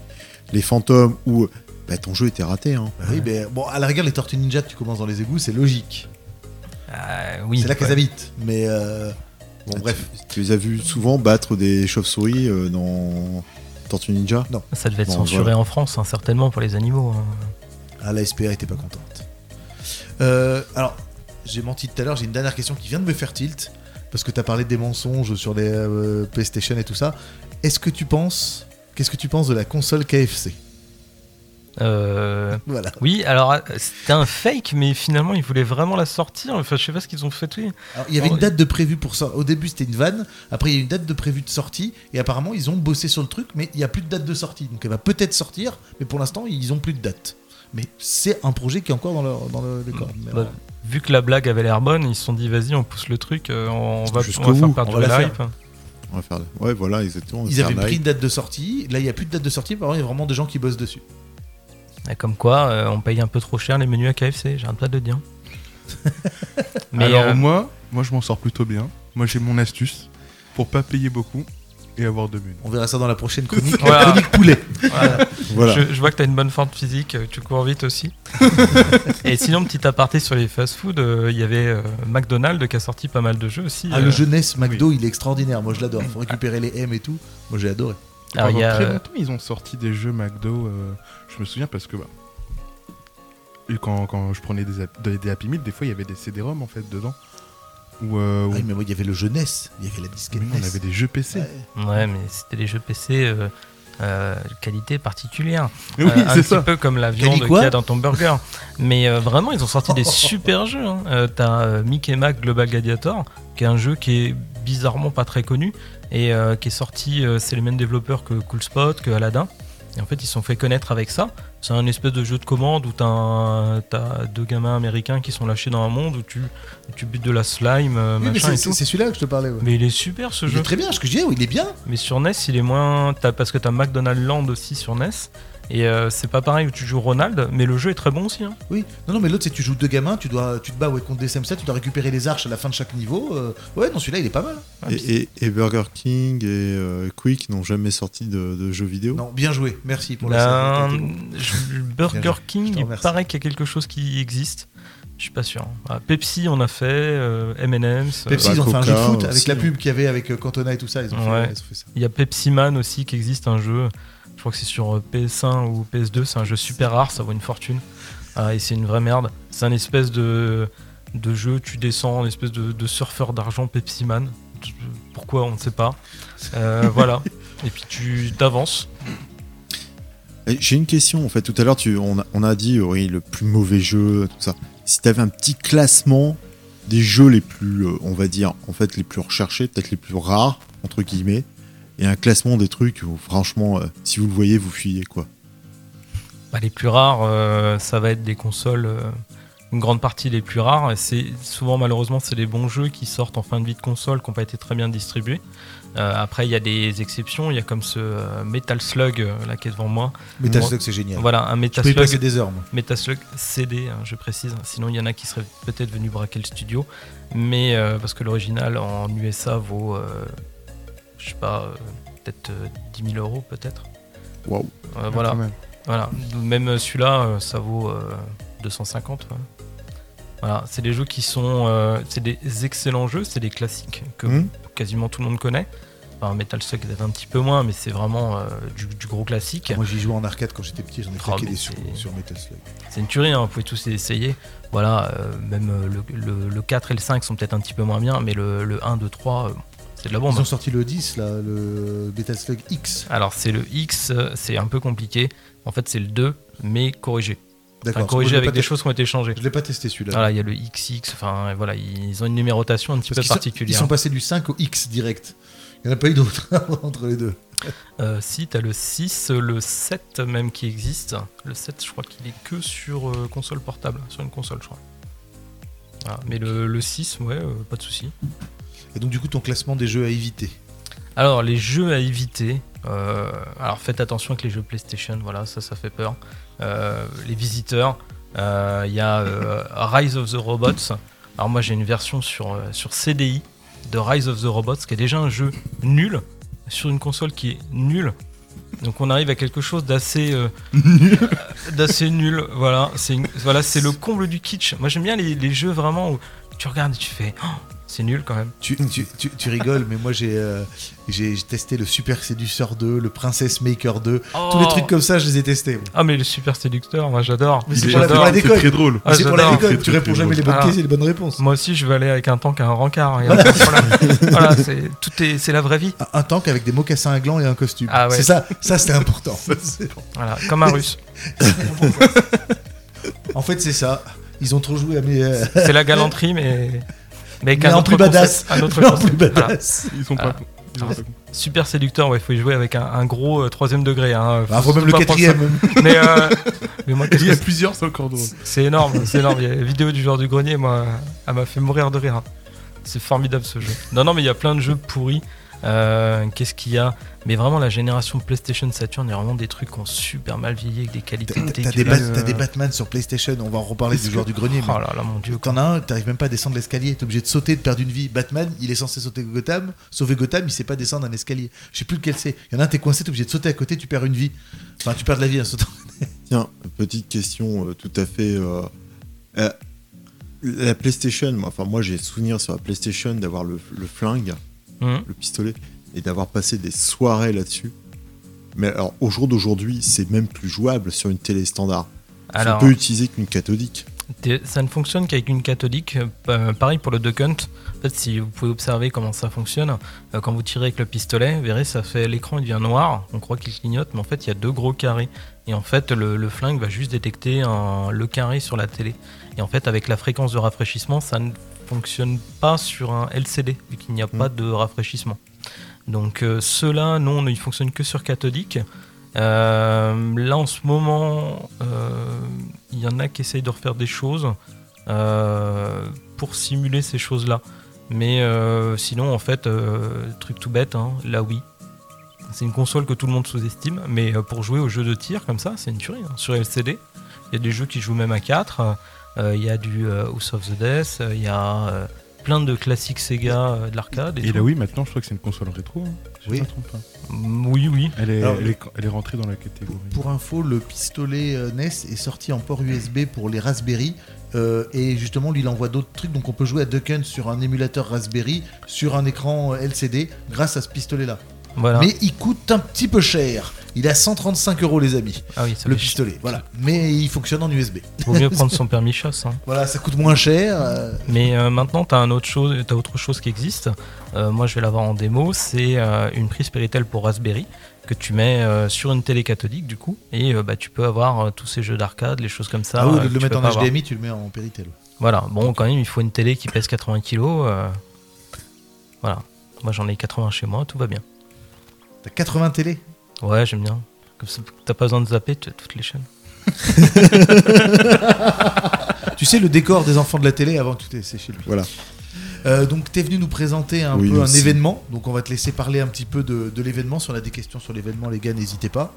les fantômes, ou bah, ton jeu était raté. Hein. Bah oui, mais bon, à la rigueur, les Tortues Ninja, tu commences dans les égouts, c'est logique. euh, oui. c'est là qu'elles ouais. habitent. Mais euh, bon, Ah, bref. Tu, tu les as vus souvent battre des chauves-souris euh, dans Tortue Ninja? Ça devait être Bon, censuré voilà. en France, hein, certainement pour les animaux. hein. Ah, la SPA était pas contente. Euh, alors, j'ai menti tout à l'heure, j'ai une dernière question qui vient de me faire tilt. Parce que tu as parlé des mensonges sur les euh, PlayStation et tout ça. Est-ce que tu penses. Qu'est-ce que tu penses de la console KFC Euh, Voilà. Oui, alors c'était un fake, mais finalement ils voulaient vraiment la sortir. Enfin, je sais pas ce qu'ils ont fait. oui. Alors, il y avait Oh, une date de prévu pour ça. Au début, c'était une vanne. Après, il y a eu une date de prévu de sortie. Et apparemment, ils ont bossé sur le truc, mais il n'y a plus de date de sortie. Donc, elle va peut-être sortir, mais pour l'instant, ils ont plus de date. Mais c'est un projet qui est encore dans le, dans le décor. Mais Bah, alors, vu que la blague avait l'air bonne, ils se sont dit vas-y, on pousse le truc, euh, on va, Jusqu'au on va faire bout, perdre on va la hype. On va faire. Ouais, voilà, exactement. ils avaient pris une date de sortie. Là, il n'y a plus de date de sortie. Par contre, il y a vraiment des gens qui bossent dessus. Comme quoi, euh, on paye un peu trop cher les menus à KFC, j'arrête pas de le dire. [LAUGHS] mais Alors euh, moi, moi je m'en sors plutôt bien. Moi j'ai mon astuce pour pas payer beaucoup et avoir deux menus. On verra ça dans la prochaine [LAUGHS] chronique. Voilà. chronique poulet. [LAUGHS] voilà. Voilà. je, je vois que tu as une bonne forme physique, euh, tu cours vite aussi. Et sinon, petit aparté sur les fast-food, euh, il y avait euh, McDonald's qui a sorti pas mal de jeux aussi. Ah, euh, le jeunesse McDo, il est extraordinaire. Moi, je l'adore. Faut récupérer les M et tout. Moi, j'ai adoré. alors, il Pendant y a, très longtemps, ils ont sorti des jeux McDo. Je me souviens parce que bah, quand, quand je prenais des, des, des Happy Meal, des fois il y avait des CD-ROM en fait dedans. Euh, Ah oui, mais moi, il y avait le jeunesse. Il y avait la disquette on NES. avait des jeux PC. Ouais. Ouais, mais c'était des jeux PC euh, euh, qualité particulière. Oui, Euh, un c'est petit ça. peu comme la viande qu'il y a dans ton burger. Mais euh, vraiment, ils ont sorti des [LAUGHS] super jeux. hein. Euh, T'as euh, Mickey Mac Global Gladiator, qui est un jeu qui est bizarrement pas très connu et euh, qui est sorti. euh, c'est les mêmes développeurs que Cool Spot, que Aladdin. Et en fait, ils se sont fait connaître avec ça. C'est un espèce de jeu de commande où t'as deux gamins américains qui sont lâchés dans un monde où tu, où tu butes de la slime, euh, Oui, mais machin c'est- celui-là que je te parlais. ouais. Mais il est super ce Il jeu. est très bien, ce que je disais, oui, il est bien. Mais sur NES, il est moins. parce que t'as McDonald's Land aussi sur NES. Et euh, c'est pas pareil où tu joues Ronald, mais le jeu est très bon aussi. hein. Oui, non, non, mais l'autre, c'est que tu joues deux gamins, tu, dois, tu te bats ouais, contre des SM7, tu dois récupérer les arches à la fin de chaque niveau. euh, Ouais, non, celui-là, il est pas mal. Ah, Et, et- et Burger King et euh, Quick n'ont jamais sorti de, de jeux vidéo? Non, bien joué, merci pour Ben, la je- Burger King, il paraît qu'il y a quelque chose qui existe. Je suis pas sûr. Ah, Pepsi, on a fait. euh, M&M's. Pepsi, bah, ils ont fait un jeu de foot avec aussi, la hein. pub qu'il y avait avec euh, Cantona et tout ça. Ils ont, fait, Ouais. ils ont fait ça. Il y a Pepsi Man aussi qui existe un jeu. Je crois que c'est sur euh, PS1 ou PS2. C'est un jeu super rare, ça vaut une fortune. Ah, et c'est une vraie merde. C'est un espèce de, de jeu, tu descends, un espèce de, de surfeur d'argent Pepsi Man. Pourquoi on ne sait pas. Euh, [LAUGHS] voilà. Et puis tu t'avances. J'ai une question en fait. Tout à l'heure, tu, on, a, on a dit oui le plus mauvais jeu, tout ça. Si tu avais un petit classement des jeux les plus, euh, on va dire, en fait, les plus recherchés, peut-être les plus rares entre guillemets, et un classement des trucs où franchement, euh, si vous le voyez, vous fuyez quoi. Bah, les plus rares, euh, ça va être des consoles euh, une grande partie les plus rares. C'est souvent malheureusement c'est des bons jeux qui sortent en fin de vie de console, qui n'ont pas été très bien distribués. Euh, après il y a des exceptions, il y a comme ce euh, Metal Slug euh, là qui est devant moi. Metal Slug, c'est génial. Voilà un Je Metal peux y Slug, passer des heures, moi. Metal Slug CD, hein, je précise. Sinon il y en a qui seraient peut-être venus braquer le studio, mais euh, parce que l'original en USA vaut, euh, je sais pas, euh, peut-être euh, 10 000 euros peut-être. Waouh. Euh, voilà. Même. Voilà, même celui-là, euh, ça vaut euh, 250. ouais. Voilà, c'est des jeux qui sont, euh, c'est des excellents jeux, c'est des classiques que Mhm. quasiment tout le monde connaît. Enfin, Metal Slug peut-être un petit peu moins, mais c'est vraiment euh, du, du gros classique. Moi, j'y jouais en arcade quand j'étais petit, j'en ai Oh, claqué des c'est- sur Metal Slug. C'est une tuerie, hein, vous pouvez tous les essayer. Voilà, euh, même euh, le, le- le 4 et le 5 sont peut-être un petit peu moins bien, mais le, le 1, 2, 3, euh, c'est de la bombe. Ils ont sorti le 10, là, le Metal Slug X. Alors c'est le X, euh, c'est un peu compliqué. En fait, c'est le 2, mais corrigé. D'accord. Enfin, corrigé avec des choses qui ont été changées. Je l'ai pas testé celui-là. Voilà, il y a le XX, enfin voilà, ils ont une numérotation un petit Parce peu sont- particulière. Ils sont passés du 5 au X direct. Il n'y en a pas eu d'autres [LAUGHS] entre les deux. Euh, si, t'as le 6, le 7 même qui existe. Le 7, je crois qu'il est que sur euh, console portable, sur une console, je crois. Mais le, le 6, ouais, euh, pas de souci. Et donc, du coup, ton classement des jeux à éviter. Alors, les jeux à éviter. euh, alors, faites attention avec les jeux PlayStation, voilà, ça, ça fait peur. Euh, les visiteurs. euh, Il y a Rise of the Robots. Alors, moi, j'ai une version sur, sur CDI de Rise of the Robots, qui est déjà un jeu nul, sur une console qui est nulle. Donc, on arrive à quelque chose d'assez. euh, d'assez nul. Voilà, c'est voilà, c'est le comble du kitsch. Moi, j'aime bien les, les jeux vraiment où tu regardes et tu fais. Oh, c'est nul quand même. Tu, tu, tu, tu rigoles, mais moi, j'ai euh, j'ai testé le Super Séduceur 2, le Princess Maker 2. Tous les Oh. trucs comme ça, je les ai testés. moi. Ah, mais le super séducteur, moi j'adore. Mais c'est pour la- la c'est déconne. très drôle. Ah, c'est pour la déconne, tu réponds jamais les bonnes drôle. questions et les bonnes réponses. Moi aussi, je vais aller avec un tank et un rencard. problème. [LAUGHS] voilà, c'est tout est, c'est la vraie vie. Un- Un tank avec des mocassins à gland et un costume. Ah ouais. C'est ça, ça c'était important. [LAUGHS] Voilà, comme un russe. [LAUGHS] en fait, c'est ça. Ils ont trop joué à mes. euh, C'est la galanterie, mais mais avec mais un en autre plus badass. concept, un autre Mais en Voilà. badass. Ils sont pas. Ils ont Ah. pas- Super séducteur, ouais, faut y jouer avec un, un gros euh, troisième degré. Hein. Bah, faut même le quatrième. Mais, euh, [LAUGHS] mais moi, Il y a plusieurs, c'est encore drôle. c'est énorme, c'est énorme. Il y a la vidéo du joueur du grenier, moi, elle m'a fait mourir de rire. C'est formidable ce jeu. Non, non, mais il y a plein de jeux pourris. Euh, Qu'est-ce qu'il y a? Mais vraiment, la génération PlayStation Saturn, il y a vraiment des trucs qui ont super mal vieilli avec des qualités T'as t'as des, dégueulasses. Bat- t'as des Batman sur PlayStation, on va en reparler du joueur du grenier. Oh mais là là, mon dieu. T'en as un, t'arrives même pas à descendre l'escalier, t'es obligé de sauter, de perdre une vie. Batman, il est censé sauter Gotham, sauver Gotham, il sait pas descendre un escalier. Je sais plus lequel c'est. Il y en a un, t'es coincé, t'es obligé de sauter à côté, tu perds une vie. Enfin, tu perds de la vie en sautant. [LAUGHS] Tiens, petite question euh, tout à fait. euh, euh, la PlayStation, moi, enfin moi j'ai souvenir sur la PlayStation d'avoir le, le flingue, Hum. le pistolet, et d'avoir passé des soirées là-dessus. Mais alors au jour d'aujourd'hui, c'est même plus jouable sur une télé standard. Alors, On peut utiliser qu'une cathodique. ça ne fonctionne qu'avec une cathodique. Euh, pareil pour le Duck Hunt. En fait, si vous pouvez observer comment ça fonctionne, euh, quand vous tirez avec le pistolet, vous verrez, ça fait l'écran il devient noir. On croit qu'il clignote, mais en fait, il y a deux gros carrés. Et en fait, le, le flingue va juste détecter un- le carré sur la télé. Et en fait, avec la fréquence de rafraîchissement, ça ne fonctionne pas sur un LCD, vu qu'il n'y a pas de rafraîchissement. Donc euh, ceux-là, non, ils fonctionnent que sur cathodique. Euh, là, en ce moment, euh, il y en a qui essayent de refaire des choses euh, pour simuler ces choses-là. Mais sinon, en fait, truc tout bête, hein, la Wii. C'est une console que tout le monde sous-estime, mais pour jouer aux jeux de tir comme ça, c'est une tuerie. hein. Sur LCD, il y a des jeux qui jouent même à 4. Euh, Il y a du euh, House of the Death, euh, il y a euh, plein de classiques Sega euh, de l'arcade. Et Et là, oui, maintenant, je crois que c'est une console rétro. hein, si je Oui. me trompe pas. Mm, Oui, oui. Elle est, Alors, elle, est, elle est rentrée dans la catégorie. Pour info, le pistolet euh, NES est sorti en port USB pour les Raspberry. euh, et justement, lui, il envoie d'autres trucs. Donc, on peut jouer à Duck Hunt sur un émulateur Raspberry, sur un écran LCD, grâce à ce pistolet-là. Voilà. Mais il coûte un petit peu cher. Il à 135 euros, les amis. ah oui, ça Le pistolet, voilà. Mais il fonctionne en USB. Vaut mieux [LAUGHS] prendre son permis chasse. hein. Voilà, ça coûte moins cher. euh, Mais euh, maintenant, tu as, autre chose, as autre chose qui existe. Euh, moi, je vais l'avoir en démo. C'est une prise Péritel pour Raspberry que tu mets sur une télé cathodique, du coup. Et bah, tu peux avoir tous ces jeux d'arcade, les choses comme ça. Ah, oui, de le mettre en avoir. HDMI, tu le mets en Péritel. Voilà. Bon, quand même, il faut une télé qui pèse 80 kg. Voilà. Moi, j'en ai 80 chez moi, tout va bien. T'as 80 télé Ouais, j'aime bien. Comme ça, t'as pas besoin de zapper, tu as toutes les chaînes. [LAUGHS] Tu sais, le décor des enfants de la télé avant que tu c'est chez lui. Voilà. Euh, donc, tu es venu nous présenter un Oui, peu un événement. Donc, on va te laisser parler un petit peu de, de l'événement. Si on a des questions sur l'événement, les gars, n'hésitez pas.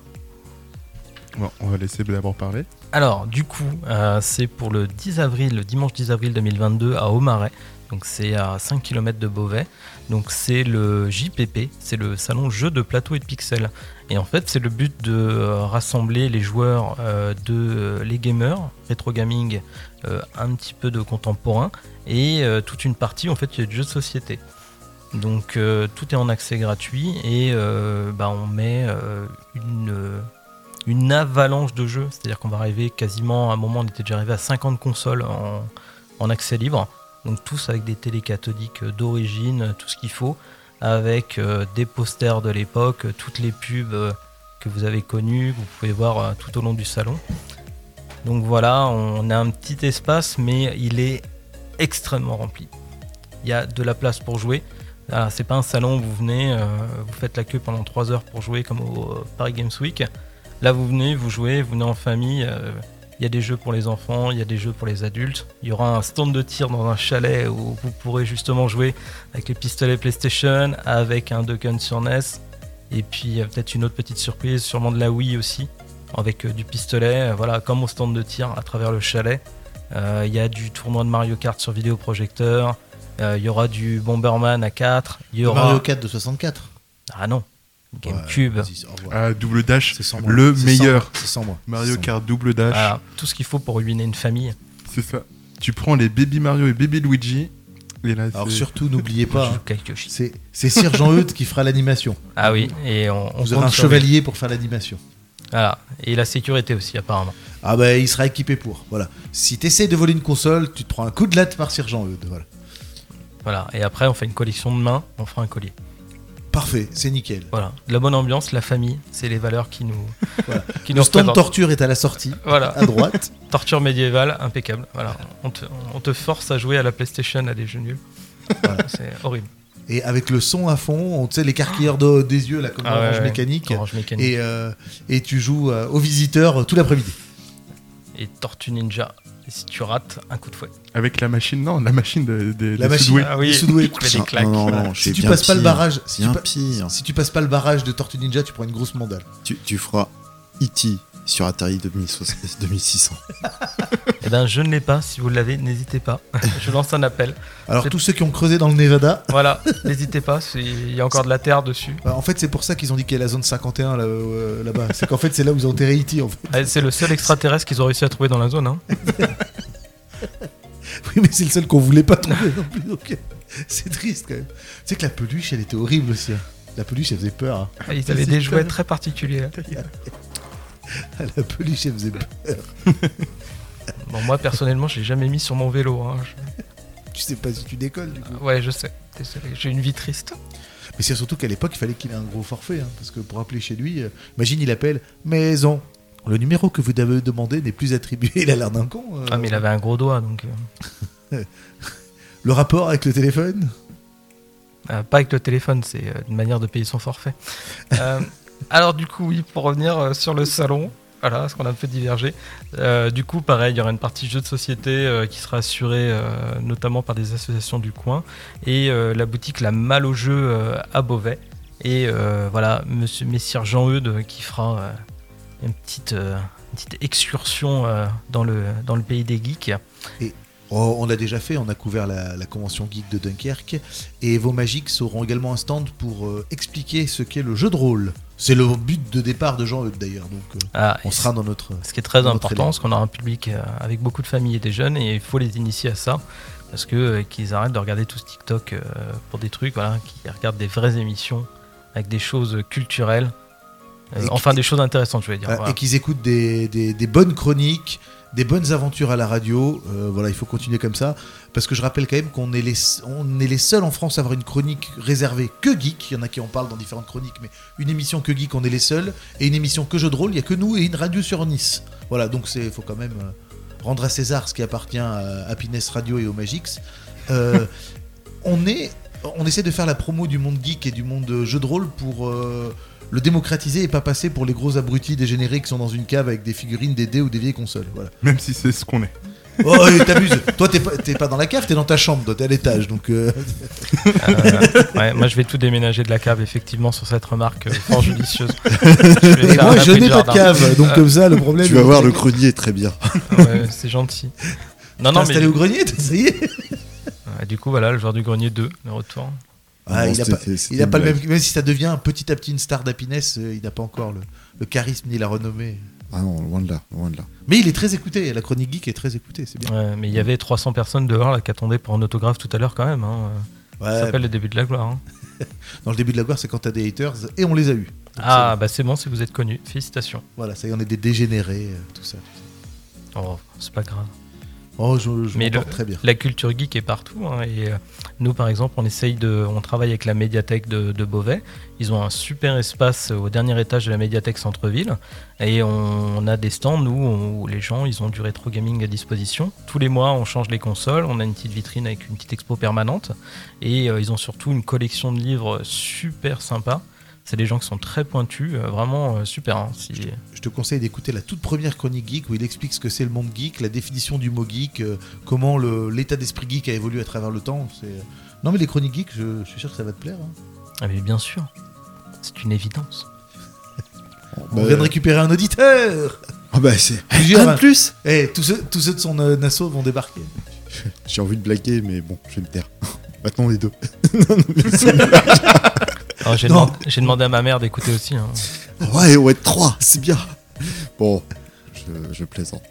Bon, on va laisser d'abord parler. Alors, du coup, euh, c'est pour le 10 avril, le dimanche 10 avril 2022 à Aumarais. Donc, c'est à 5 km de Beauvais. Donc, c'est le JPP, c'est le salon jeux de plateau et de pixels. Et en fait, c'est le but de euh, rassembler les joueurs euh, de euh, les gamers, rétro gaming, un petit peu de contemporain et toute une partie en fait il y a du jeu de société. Donc tout est en accès gratuit et bah, on met une, avalanche de jeux. C'est-à-dire qu'on va arriver quasiment, à un moment on était déjà arrivé à 50 consoles en accès libre. Donc tous avec des télé cathodiques d'origine, tout ce qu'il faut, avec euh, des posters de l'époque, toutes les pubs euh, que vous avez connues, vous pouvez voir euh, tout au long du salon. Donc voilà, on a un petit espace, mais il est extrêmement rempli. Il y a de la place pour jouer. C'est pas un salon où vous venez, euh, vous faites la queue pendant 3 heures pour jouer comme au euh, Paris Games Week. Là, vous venez, vous jouez, vous venez en famille. Il y a des jeux pour les enfants, il y a des jeux pour les adultes. Il y aura un stand de tir dans un chalet où vous pourrez justement jouer avec les pistolets PlayStation, avec un Duck sur NES. Et puis il y a peut-être une autre petite surprise, sûrement de la Wii aussi, avec euh, du pistolet, euh, voilà, comme au stand de tir à travers le chalet. Euh, Il y a du tournoi de Mario Kart sur vidéoprojecteur. Euh, Il y aura du Bomberman à 4. Il y aura... Mario 4 de 64. Ah non, GameCube. Ouais. Ah, double dash, C'est sans moi. le meilleur. sans moi. Mario sans Kart double dash, Voilà, tout ce qu'il faut pour ruiner une famille. c'est ça. Tu prends les Baby Mario et Baby Luigi, et là, Alors surtout, n'oubliez pas, c'est c'est Sir Jean-Eudes qui fera l'animation. Ah oui, et on, on Vous aurez compte un chevalier pour faire l'animation. Voilà, et la sécurité aussi apparemment. Ah bah il sera équipé pour. Voilà. Si t'essayes de voler une console, tu te prends un coup de latte par Sir Jean-Eudes. Voilà. Voilà, et après on fait une collection de mains, on fera un collier. Parfait, c'est nickel. Voilà, la bonne ambiance, la famille, c'est les valeurs qui nous, [LAUGHS] Voilà. qui Le nous stand torture est à la sortie, Voilà, à droite. [LAUGHS] torture médiévale, impeccable. Voilà, on te, on te force à jouer à la PlayStation à des jeux nuls. Voilà. [LAUGHS] C'est horrible. Et avec le son à fond, on- les carquilleurs de- des yeux, là, comme Ah Orange ouais. Mécanique. Orange Mécanique. Et, euh, et tu joues euh, aux visiteurs euh, tout l'après-midi. Et Tortue Ninja. Et si tu rates, un coup de fouet. avec la machine, non, la machine de, de, La de machine. Ah oui, des claques. Non, non, non, Si tu passes pas le barrage, si Bien tu, pa- pire. si tu passes pas le barrage de Tortue Ninja, tu prends une grosse mandale. Tu, tu feras E.T. sur Atari 2060 2600. [LAUGHS] Eh ben, je ne l'ai pas. Si vous l'avez, n'hésitez pas. [LAUGHS] je lance un appel. Alors tous ceux qui ont creusé dans le Nevada, Voilà, n'hésitez pas. Il y a encore de la terre dessus. bah, en fait c'est pour ça qu'ils ont dit qu'il y a la zone 51 là, euh, là-bas. c'est qu'en fait c'est là où ils ont enterré E.T. en fait. Ah, C'est le seul extraterrestre qu'ils ont réussi à trouver dans la zone. Hein. [LAUGHS] Oui mais c'est le seul qu'on voulait pas trouver non plus. donc, euh, c'est triste quand même. Tu sais que la peluche elle était horrible aussi. hein. La peluche elle faisait peur. hein. Ah, Ils avaient des jouets très particuliers. [LAUGHS] La peluche elle faisait peur. [LAUGHS] Bon, moi, personnellement, je l'ai jamais mis sur mon vélo. hein. Je- Tu sais pas si tu décolles du coup. Ouais, je sais. Désolé, j'ai une vie triste. Mais c'est surtout qu'à l'époque il fallait qu'il ait un gros forfait. hein, parce que pour appeler chez lui, euh, imagine il appelle maison. Le numéro que vous avez demandé n'est plus attribué. Il a l'air d'un con. euh. Ah, mais il avait un gros doigt, donc. euh, [LAUGHS] Le rapport avec le téléphone? Euh, pas avec le téléphone, c'est euh, une manière de payer son forfait. Alors, du coup, oui, pour revenir euh, sur le salon. Voilà, parce qu'on a un peu divergé. Euh, du coup, pareil, il y aura une partie jeux de société euh, qui sera assurée notamment par des associations du coin et la boutique La Malle au jeu à Beauvais. Et voilà, monsieur Messire Jean-Eudes qui fera une, petite, petite excursion dans, le, dans le pays des geeks. Oh, on l'a déjà fait, on a couvert la, la convention geek de Dunkerque et Vos Magiques auront également un stand pour expliquer ce qu'est le jeu de rôle. C'est le but de départ de Jean-Eudes d'ailleurs, donc euh, Ah, on sera dans notre. Ce qui est très important, parce qu'on a un public euh, avec beaucoup de familles et des jeunes, et il faut les initier à ça, parce que euh, qu'ils arrêtent de regarder tout ce TikTok pour des trucs, voilà, qu'ils regardent des vraies émissions avec des choses culturelles, Et enfin des choses intéressantes, je vais dire. Voilà. Et qu'ils écoutent des, des- des bonnes chroniques, des bonnes aventures à la radio. Euh, voilà, il faut continuer comme ça. Parce que je rappelle quand même qu'on est les, on est les seuls en France à avoir une chronique réservée que geek. Il y en a qui en parlent dans différentes chroniques, mais une émission que geek, on est les seuls. Et une émission que jeu de rôle, il y a que nous et une radio sur Nice. Voilà, donc il faut quand même euh, rendre à César ce qui appartient à Happiness Radio et au Magix. Euh, [LAUGHS] on est, on essaie de faire la promo du monde geek et du monde jeu de rôle pour le démocratiser et pas passer pour les gros abrutis dégénérés qui sont dans une cave avec des figurines, des dés ou des vieilles consoles. Voilà. Même si c'est ce qu'on est. Oh, t'abuses. Toi, t'es pas, t'es pas dans la cave, t'es dans ta chambre, toi, t'es à l'étage. Donc, euh, Euh, ouais, moi, je vais tout déménager de la cave, effectivement, sur cette remarque euh, fort judicieuse. Je Et moi, je n'ai pas de jardin. cave. Donc, comme ça, le problème. Tu vas voir, le grenier est très bien. Ouais, c'est gentil. Non, non, mais installé au grenier, est. Ouais, du coup, voilà, le joueur du grenier 2, le retour. Ah, Non, il a c'était- pas, il a pas le même. Même si ça devient petit à petit une star d'happiness, euh, il n'a pas encore le, le charisme ni la renommée. Ah non, loin de là, loin de là. Mais il est très écouté. La chronique geek est très écoutée, c'est bien. Ouais, mais il y avait 300 personnes dehors là, qui attendaient pour un autographe tout à l'heure quand même. Hein. Ça Ouais, s'appelle le début de la gloire. hein. [LAUGHS] dans le début de la gloire, c'est quand t'as des haters et on les a eu. Ah, bah c'est bon, si vous êtes connu. Félicitations. Voilà, ça y est, on est des dégénérés, euh, tout ça. Oh, c'est pas grave. Oh, je, je Mais le- très bien. La culture geek est partout. hein, et euh, nous, par exemple, on essaye de, on travaille avec la médiathèque de, de Beauvais. Ils ont un super espace au dernier étage de la médiathèque centre-ville. Et on, on a des stands, nous, où les gens, ils ont du rétro gaming à disposition. Tous les mois, on change les consoles. On a une petite vitrine avec une petite expo permanente. Et euh, ils ont surtout une collection de livres super sympa. C'est des gens qui sont très pointus, euh, vraiment euh, super. hein, si- Je te conseille d'écouter la toute première chronique geek où il explique ce que c'est le monde geek, la définition du mot geek, euh, comment le- l'état d'esprit geek a évolué à travers le temps. C'est... Non, mais les chroniques geek, je, je suis sûr que ça va te plaire. hein. Ah, mais bien sûr, c'est une évidence. [LAUGHS] On Bah, vient de récupérer un auditeur Ah bah c'est [LAUGHS] Plusieurs, un hein. de plus. Eh, tous, ceux, tous ceux de son euh, asso vont débarquer. [LAUGHS] J'ai envie de blaguer, mais bon, je vais me taire. Maintenant les deux. Alors, J'ai demandé, j'ai demandé à ma mère d'écouter aussi. hein. Ouais, ouais, trois, c'est bien. Bon, je, je plaisante.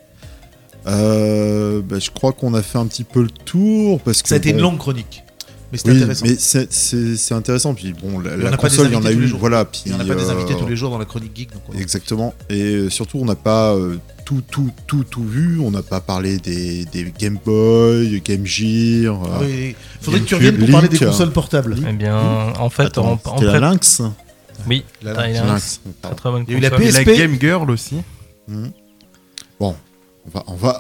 Euh, bah, je crois qu'on a fait un petit peu le tour parce que Ça a été une longue chronique. Mais c'était Oui, intéressant. mais c'est- c'est c'est intéressant. Puis bon, la, console, il y en a eu, voilà. Puis Il n'y en a pas des euh, invités tous les jours dans la chronique geek. Donc on- Exactement. Et euh, surtout, on n'a pas euh, tout, tout, tout, tout vu. On n'a pas parlé des, des Game Boy, Game Gear. Oui, il faudrait que tu reviennes pour parler des consoles portables. Eh bien, en fait, Attends, en, en c'était la pré- Lynx. Oui, La Lynx. très pardon. très bonne Il y a eu la console. Et la PSP. Game Girl aussi. Mhm. Bon, on va, on va.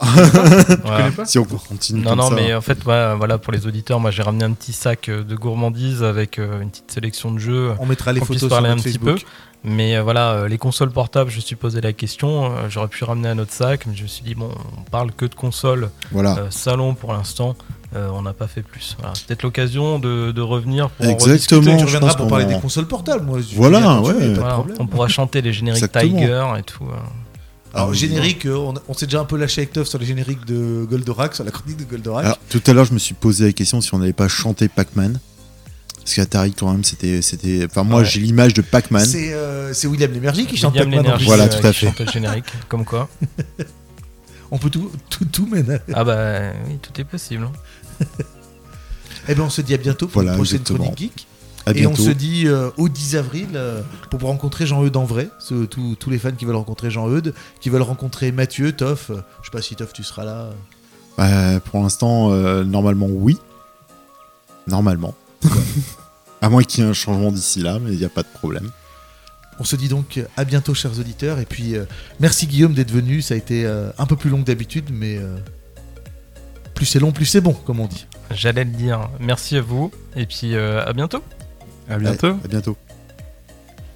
Voilà. pas? [LAUGHS] Si on continue Non, comme non, ça. mais en fait, ouais, voilà, pour les auditeurs, moi j'ai ramené un petit sac euh, de gourmandise avec euh, une petite sélection de jeux. On mettra les puisse photos sur parler un notre petit peu. Mais euh, voilà, euh, les consoles portables, je me suis posé la question. euh, J'aurais pu ramener un autre sac, mais je me suis dit, bon, on parle que de consoles Voilà. euh, salon pour l'instant. euh, on n'a pas fait plus. Voilà, c'est peut-être l'occasion de, de revenir pour en Exactement. Tu reviendras pour parler des consoles portables. Moi, Voilà, ouais. pas de Voilà, on pourra chanter les génériques Exactement. Tiger et tout. Alors, Ah oui, générique, euh, on, on s'est déjà un peu lâché avec Toff sur les génériques de Goldorak, sur la chronique de Goldorak. Alors, tout à l'heure, je me suis posé la question si on n'allait pas chanter Pac-Man. Parce qu'Atari, quand même, c'était. c'était- Enfin, moi, Ouais. j'ai l'image de Pac-Man. C'est euh, c'est William Lémergie qui chante William Pac-Man en plus. Voilà, euh, tout à qui fait. chante le générique, comme quoi. [LAUGHS] On peut tout, tout, tout mener. Ah bah oui, tout est possible. hein. Eh bien, on se dit à bientôt pour Voilà, une prochaine exactement. chronique geek. À Et on se dit euh, au 10 avril euh, pour rencontrer Jean-Eudes en vrai. Ce- tous- tous les fans qui veulent rencontrer Jean-Eudes, qui veulent rencontrer Mathieu, Toff. euh, Je sais pas si Toff tu seras là. Euh, pour l'instant, euh, normalement, oui. Normalement. [LAUGHS] à moins qu'il y ait un changement d'ici là, mais il n'y a pas de problème. On se dit donc à bientôt, chers auditeurs. Et puis, euh, merci Guillaume d'être venu. Ça a été euh, un peu plus long que d'habitude, mais euh, plus c'est long, plus c'est bon, comme on dit. J'allais le dire. Merci à vous et puis euh, à bientôt. À bientôt. Bientôt.